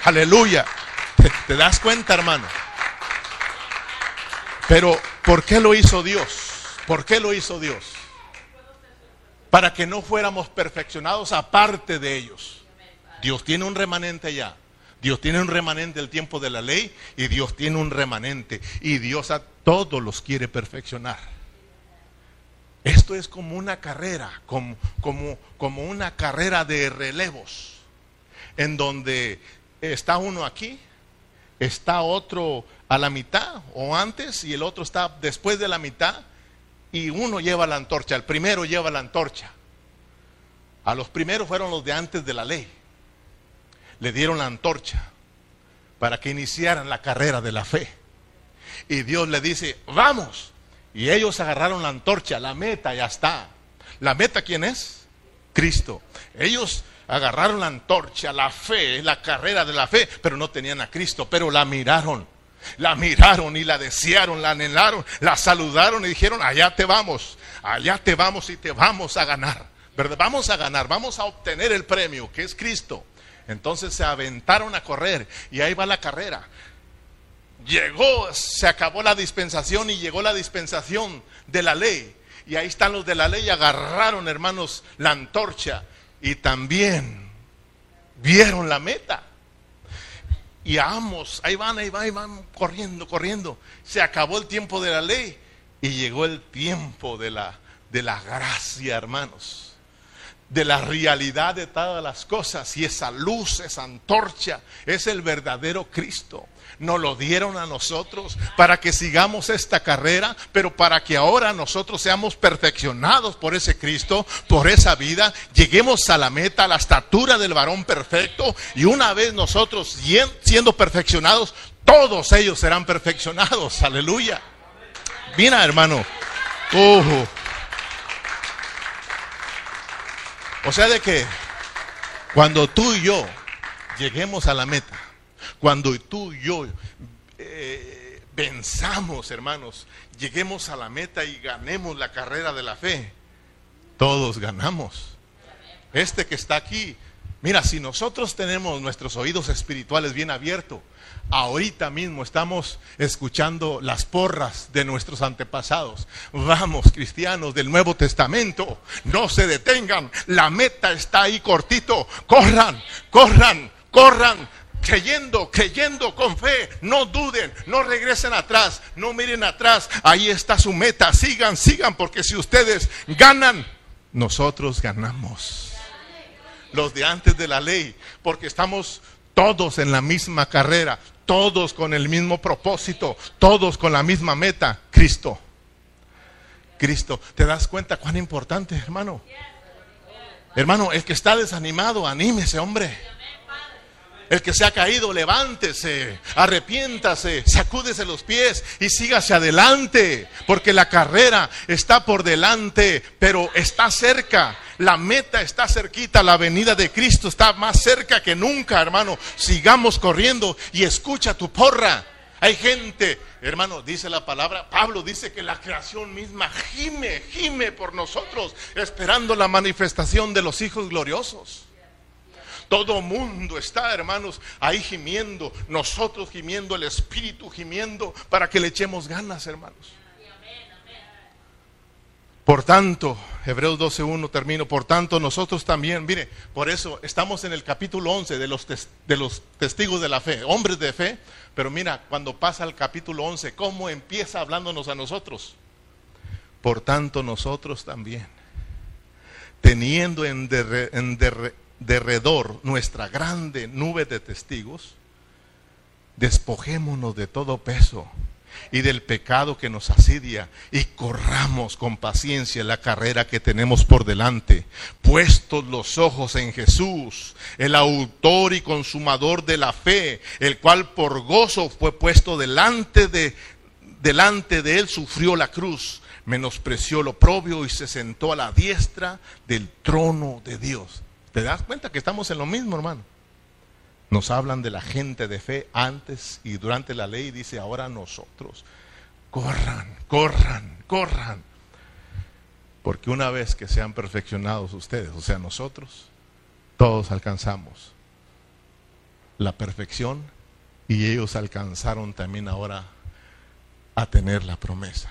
Aleluya. ¿Te, das cuenta, hermano? Pero, ¿por qué lo hizo Dios? ¿Por qué lo hizo Dios? Para que no fuéramos perfeccionados aparte de ellos. Dios tiene un remanente ya. Dios tiene un remanente del tiempo de la ley y Dios tiene un remanente. Y Dios a todos los quiere perfeccionar. Esto es como una carrera, como, como, como una carrera de relevos, en donde está uno aquí, está otro a la mitad o antes y el otro está después de la mitad y uno lleva la antorcha, el primero lleva la antorcha. A los primeros fueron los de antes de la ley le dieron la antorcha para que iniciaran la carrera de la fe. Y Dios le dice, vamos. Y ellos agarraron la antorcha, la meta ya está. ¿La meta quién es? Cristo. Ellos agarraron la antorcha, la fe, la carrera de la fe, pero no tenían a Cristo, pero la miraron. La miraron y la desearon, la anhelaron, la saludaron y dijeron, allá te vamos, allá te vamos y te vamos a ganar. ¿Verdad? Vamos a ganar, vamos a obtener el premio, que es Cristo. Entonces se aventaron a correr y ahí va la carrera. Llegó, se acabó la dispensación y llegó la dispensación de la ley. Y ahí están los de la ley, agarraron, hermanos, la antorcha y también vieron la meta. Y amos, ahí van, ahí van, ahí van, corriendo, corriendo. Se acabó el tiempo de la ley y llegó el tiempo de la, de la gracia, hermanos de la realidad de todas las cosas y esa luz, esa antorcha, es el verdadero Cristo. Nos lo dieron a nosotros para que sigamos esta carrera, pero para que ahora nosotros seamos perfeccionados por ese Cristo, por esa vida, lleguemos a la meta, a la estatura del varón perfecto, y una vez nosotros siendo perfeccionados, todos ellos serán perfeccionados. Aleluya. Mira, hermano. O sea de que cuando tú y yo lleguemos a la meta, cuando tú y yo eh, pensamos, hermanos, lleguemos a la meta y ganemos la carrera de la fe, todos ganamos. Este que está aquí, mira, si nosotros tenemos nuestros oídos espirituales bien abiertos, Ahorita mismo estamos escuchando las porras de nuestros antepasados. Vamos, cristianos del Nuevo Testamento, no se detengan. La meta está ahí cortito. Corran, corran, corran. Creyendo, creyendo con fe, no duden, no regresen atrás, no miren atrás, ahí está su meta, sigan, sigan, porque si ustedes ganan, nosotros ganamos. Los de antes de la ley, porque estamos todos en la misma carrera, todos con el mismo propósito, todos con la misma meta, Cristo. Cristo, ¿te das cuenta cuán importante, hermano? Hermano, el que está desanimado, anímese, hombre. El que se ha caído, levántese, arrepiéntase, sacúdese los pies y sígase adelante, porque la carrera está por delante, pero está cerca. La meta está cerquita, la venida de Cristo está más cerca que nunca, hermano. Sigamos corriendo y escucha tu porra. Hay gente, hermano, dice la palabra, Pablo dice que la creación misma gime, gime por nosotros, esperando la manifestación de los hijos gloriosos. Todo mundo está, hermanos, ahí gimiendo, nosotros gimiendo, el Espíritu gimiendo para que le echemos ganas, hermanos. Por tanto, Hebreos 12.1 termino, por tanto nosotros también, mire, por eso estamos en el capítulo 11 de los, de los testigos de la fe, hombres de fe, pero mira, cuando pasa el capítulo 11, ¿cómo empieza hablándonos a nosotros? Por tanto nosotros también, teniendo en, en derredor nuestra grande nube de testigos, despojémonos de todo peso y del pecado que nos asidia y corramos con paciencia la carrera que tenemos por delante, puestos los ojos en Jesús, el autor y consumador de la fe, el cual por gozo fue puesto delante de delante de él sufrió la cruz, menospreció lo propio y se sentó a la diestra del trono de Dios. ¿Te das cuenta que estamos en lo mismo, hermano? Nos hablan de la gente de fe antes y durante la ley, dice ahora nosotros. Corran, corran, corran. Porque una vez que sean perfeccionados ustedes, o sea, nosotros, todos alcanzamos la perfección y ellos alcanzaron también ahora a tener la promesa.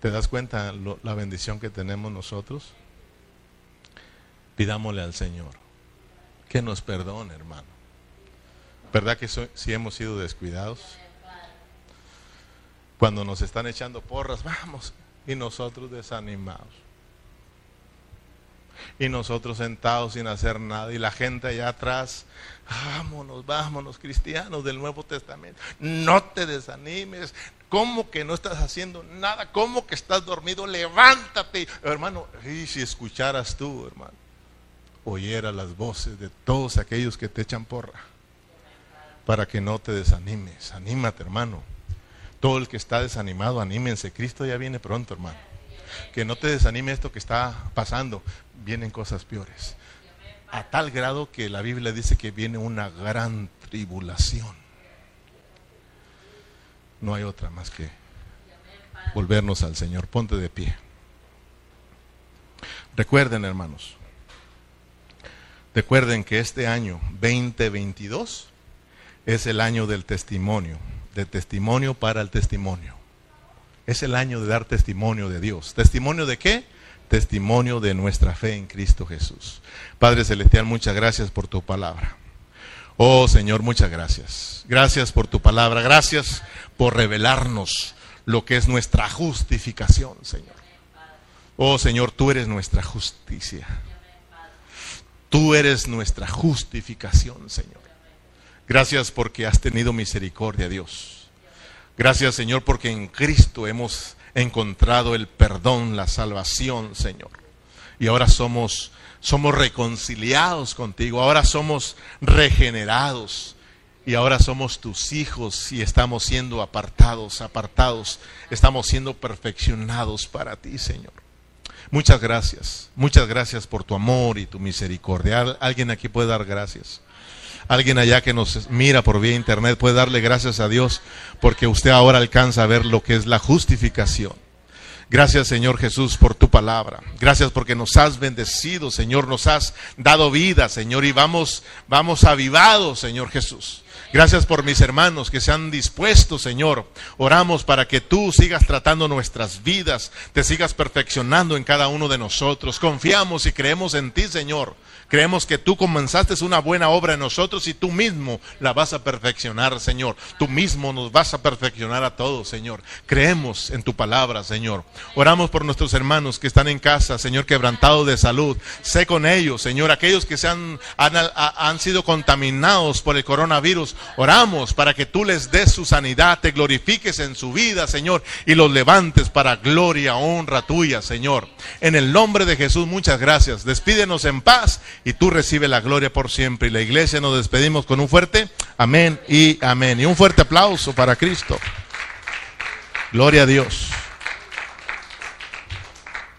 ¿Te das cuenta la bendición que tenemos nosotros? Pidámosle al Señor que nos perdone, hermano. ¿Verdad que si hemos sido descuidados? Cuando nos están echando porras, vamos, y nosotros desanimados. Y nosotros sentados sin hacer nada. Y la gente allá atrás, vámonos, vámonos, cristianos del Nuevo Testamento. No te desanimes. ¿Cómo que no estás haciendo nada? ¿Cómo que estás dormido? Levántate. Hermano, y si escucharas tú, hermano oyera las voces de todos aquellos que te echan porra, para que no te desanimes. Anímate, hermano. Todo el que está desanimado, anímense. Cristo ya viene pronto, hermano. Que no te desanime esto que está pasando. Vienen cosas peores. A tal grado que la Biblia dice que viene una gran tribulación. No hay otra más que volvernos al Señor. Ponte de pie. Recuerden, hermanos, recuerden que este año 2022 es el año del testimonio, de testimonio para el testimonio. Es el año de dar testimonio de Dios. ¿Testimonio de qué? Testimonio de nuestra fe en Cristo Jesús. Padre Celestial, muchas gracias por tu palabra. Oh Señor, muchas gracias. Gracias por tu palabra. Gracias por revelarnos lo que es nuestra justificación, Señor. Oh Señor, tú eres nuestra justicia. Tú eres nuestra justificación, Señor. Gracias porque has tenido misericordia, Dios. Gracias, Señor, porque en Cristo hemos encontrado el perdón, la salvación, Señor. Y ahora somos somos reconciliados contigo, ahora somos regenerados y ahora somos tus hijos y estamos siendo apartados, apartados, estamos siendo perfeccionados para ti, Señor. Muchas gracias, muchas gracias por tu amor y tu misericordia. Alguien aquí puede dar gracias. Alguien allá que nos mira por vía internet puede darle gracias a Dios porque usted ahora alcanza a ver lo que es la justificación. Gracias Señor Jesús por tu palabra. Gracias porque nos has bendecido, Señor, nos has dado vida, Señor, y vamos, vamos avivados, Señor Jesús. Gracias por mis hermanos que se han dispuesto, Señor. Oramos para que tú sigas tratando nuestras vidas, te sigas perfeccionando en cada uno de nosotros. Confiamos y creemos en ti, Señor. Creemos que tú comenzaste una buena obra en nosotros y tú mismo la vas a perfeccionar, Señor. Tú mismo nos vas a perfeccionar a todos, Señor. Creemos en tu palabra, Señor. Oramos por nuestros hermanos que están en casa, Señor, quebrantados de salud. Sé con ellos, Señor, aquellos que se han, han, han sido contaminados por el coronavirus. Oramos para que tú les des su sanidad, te glorifiques en su vida, Señor, y los levantes para gloria, honra tuya, Señor. En el nombre de Jesús, muchas gracias. Despídenos en paz y tú recibe la gloria por siempre. Y la iglesia nos despedimos con un fuerte amén y amén. Y un fuerte aplauso para Cristo. Gloria a Dios.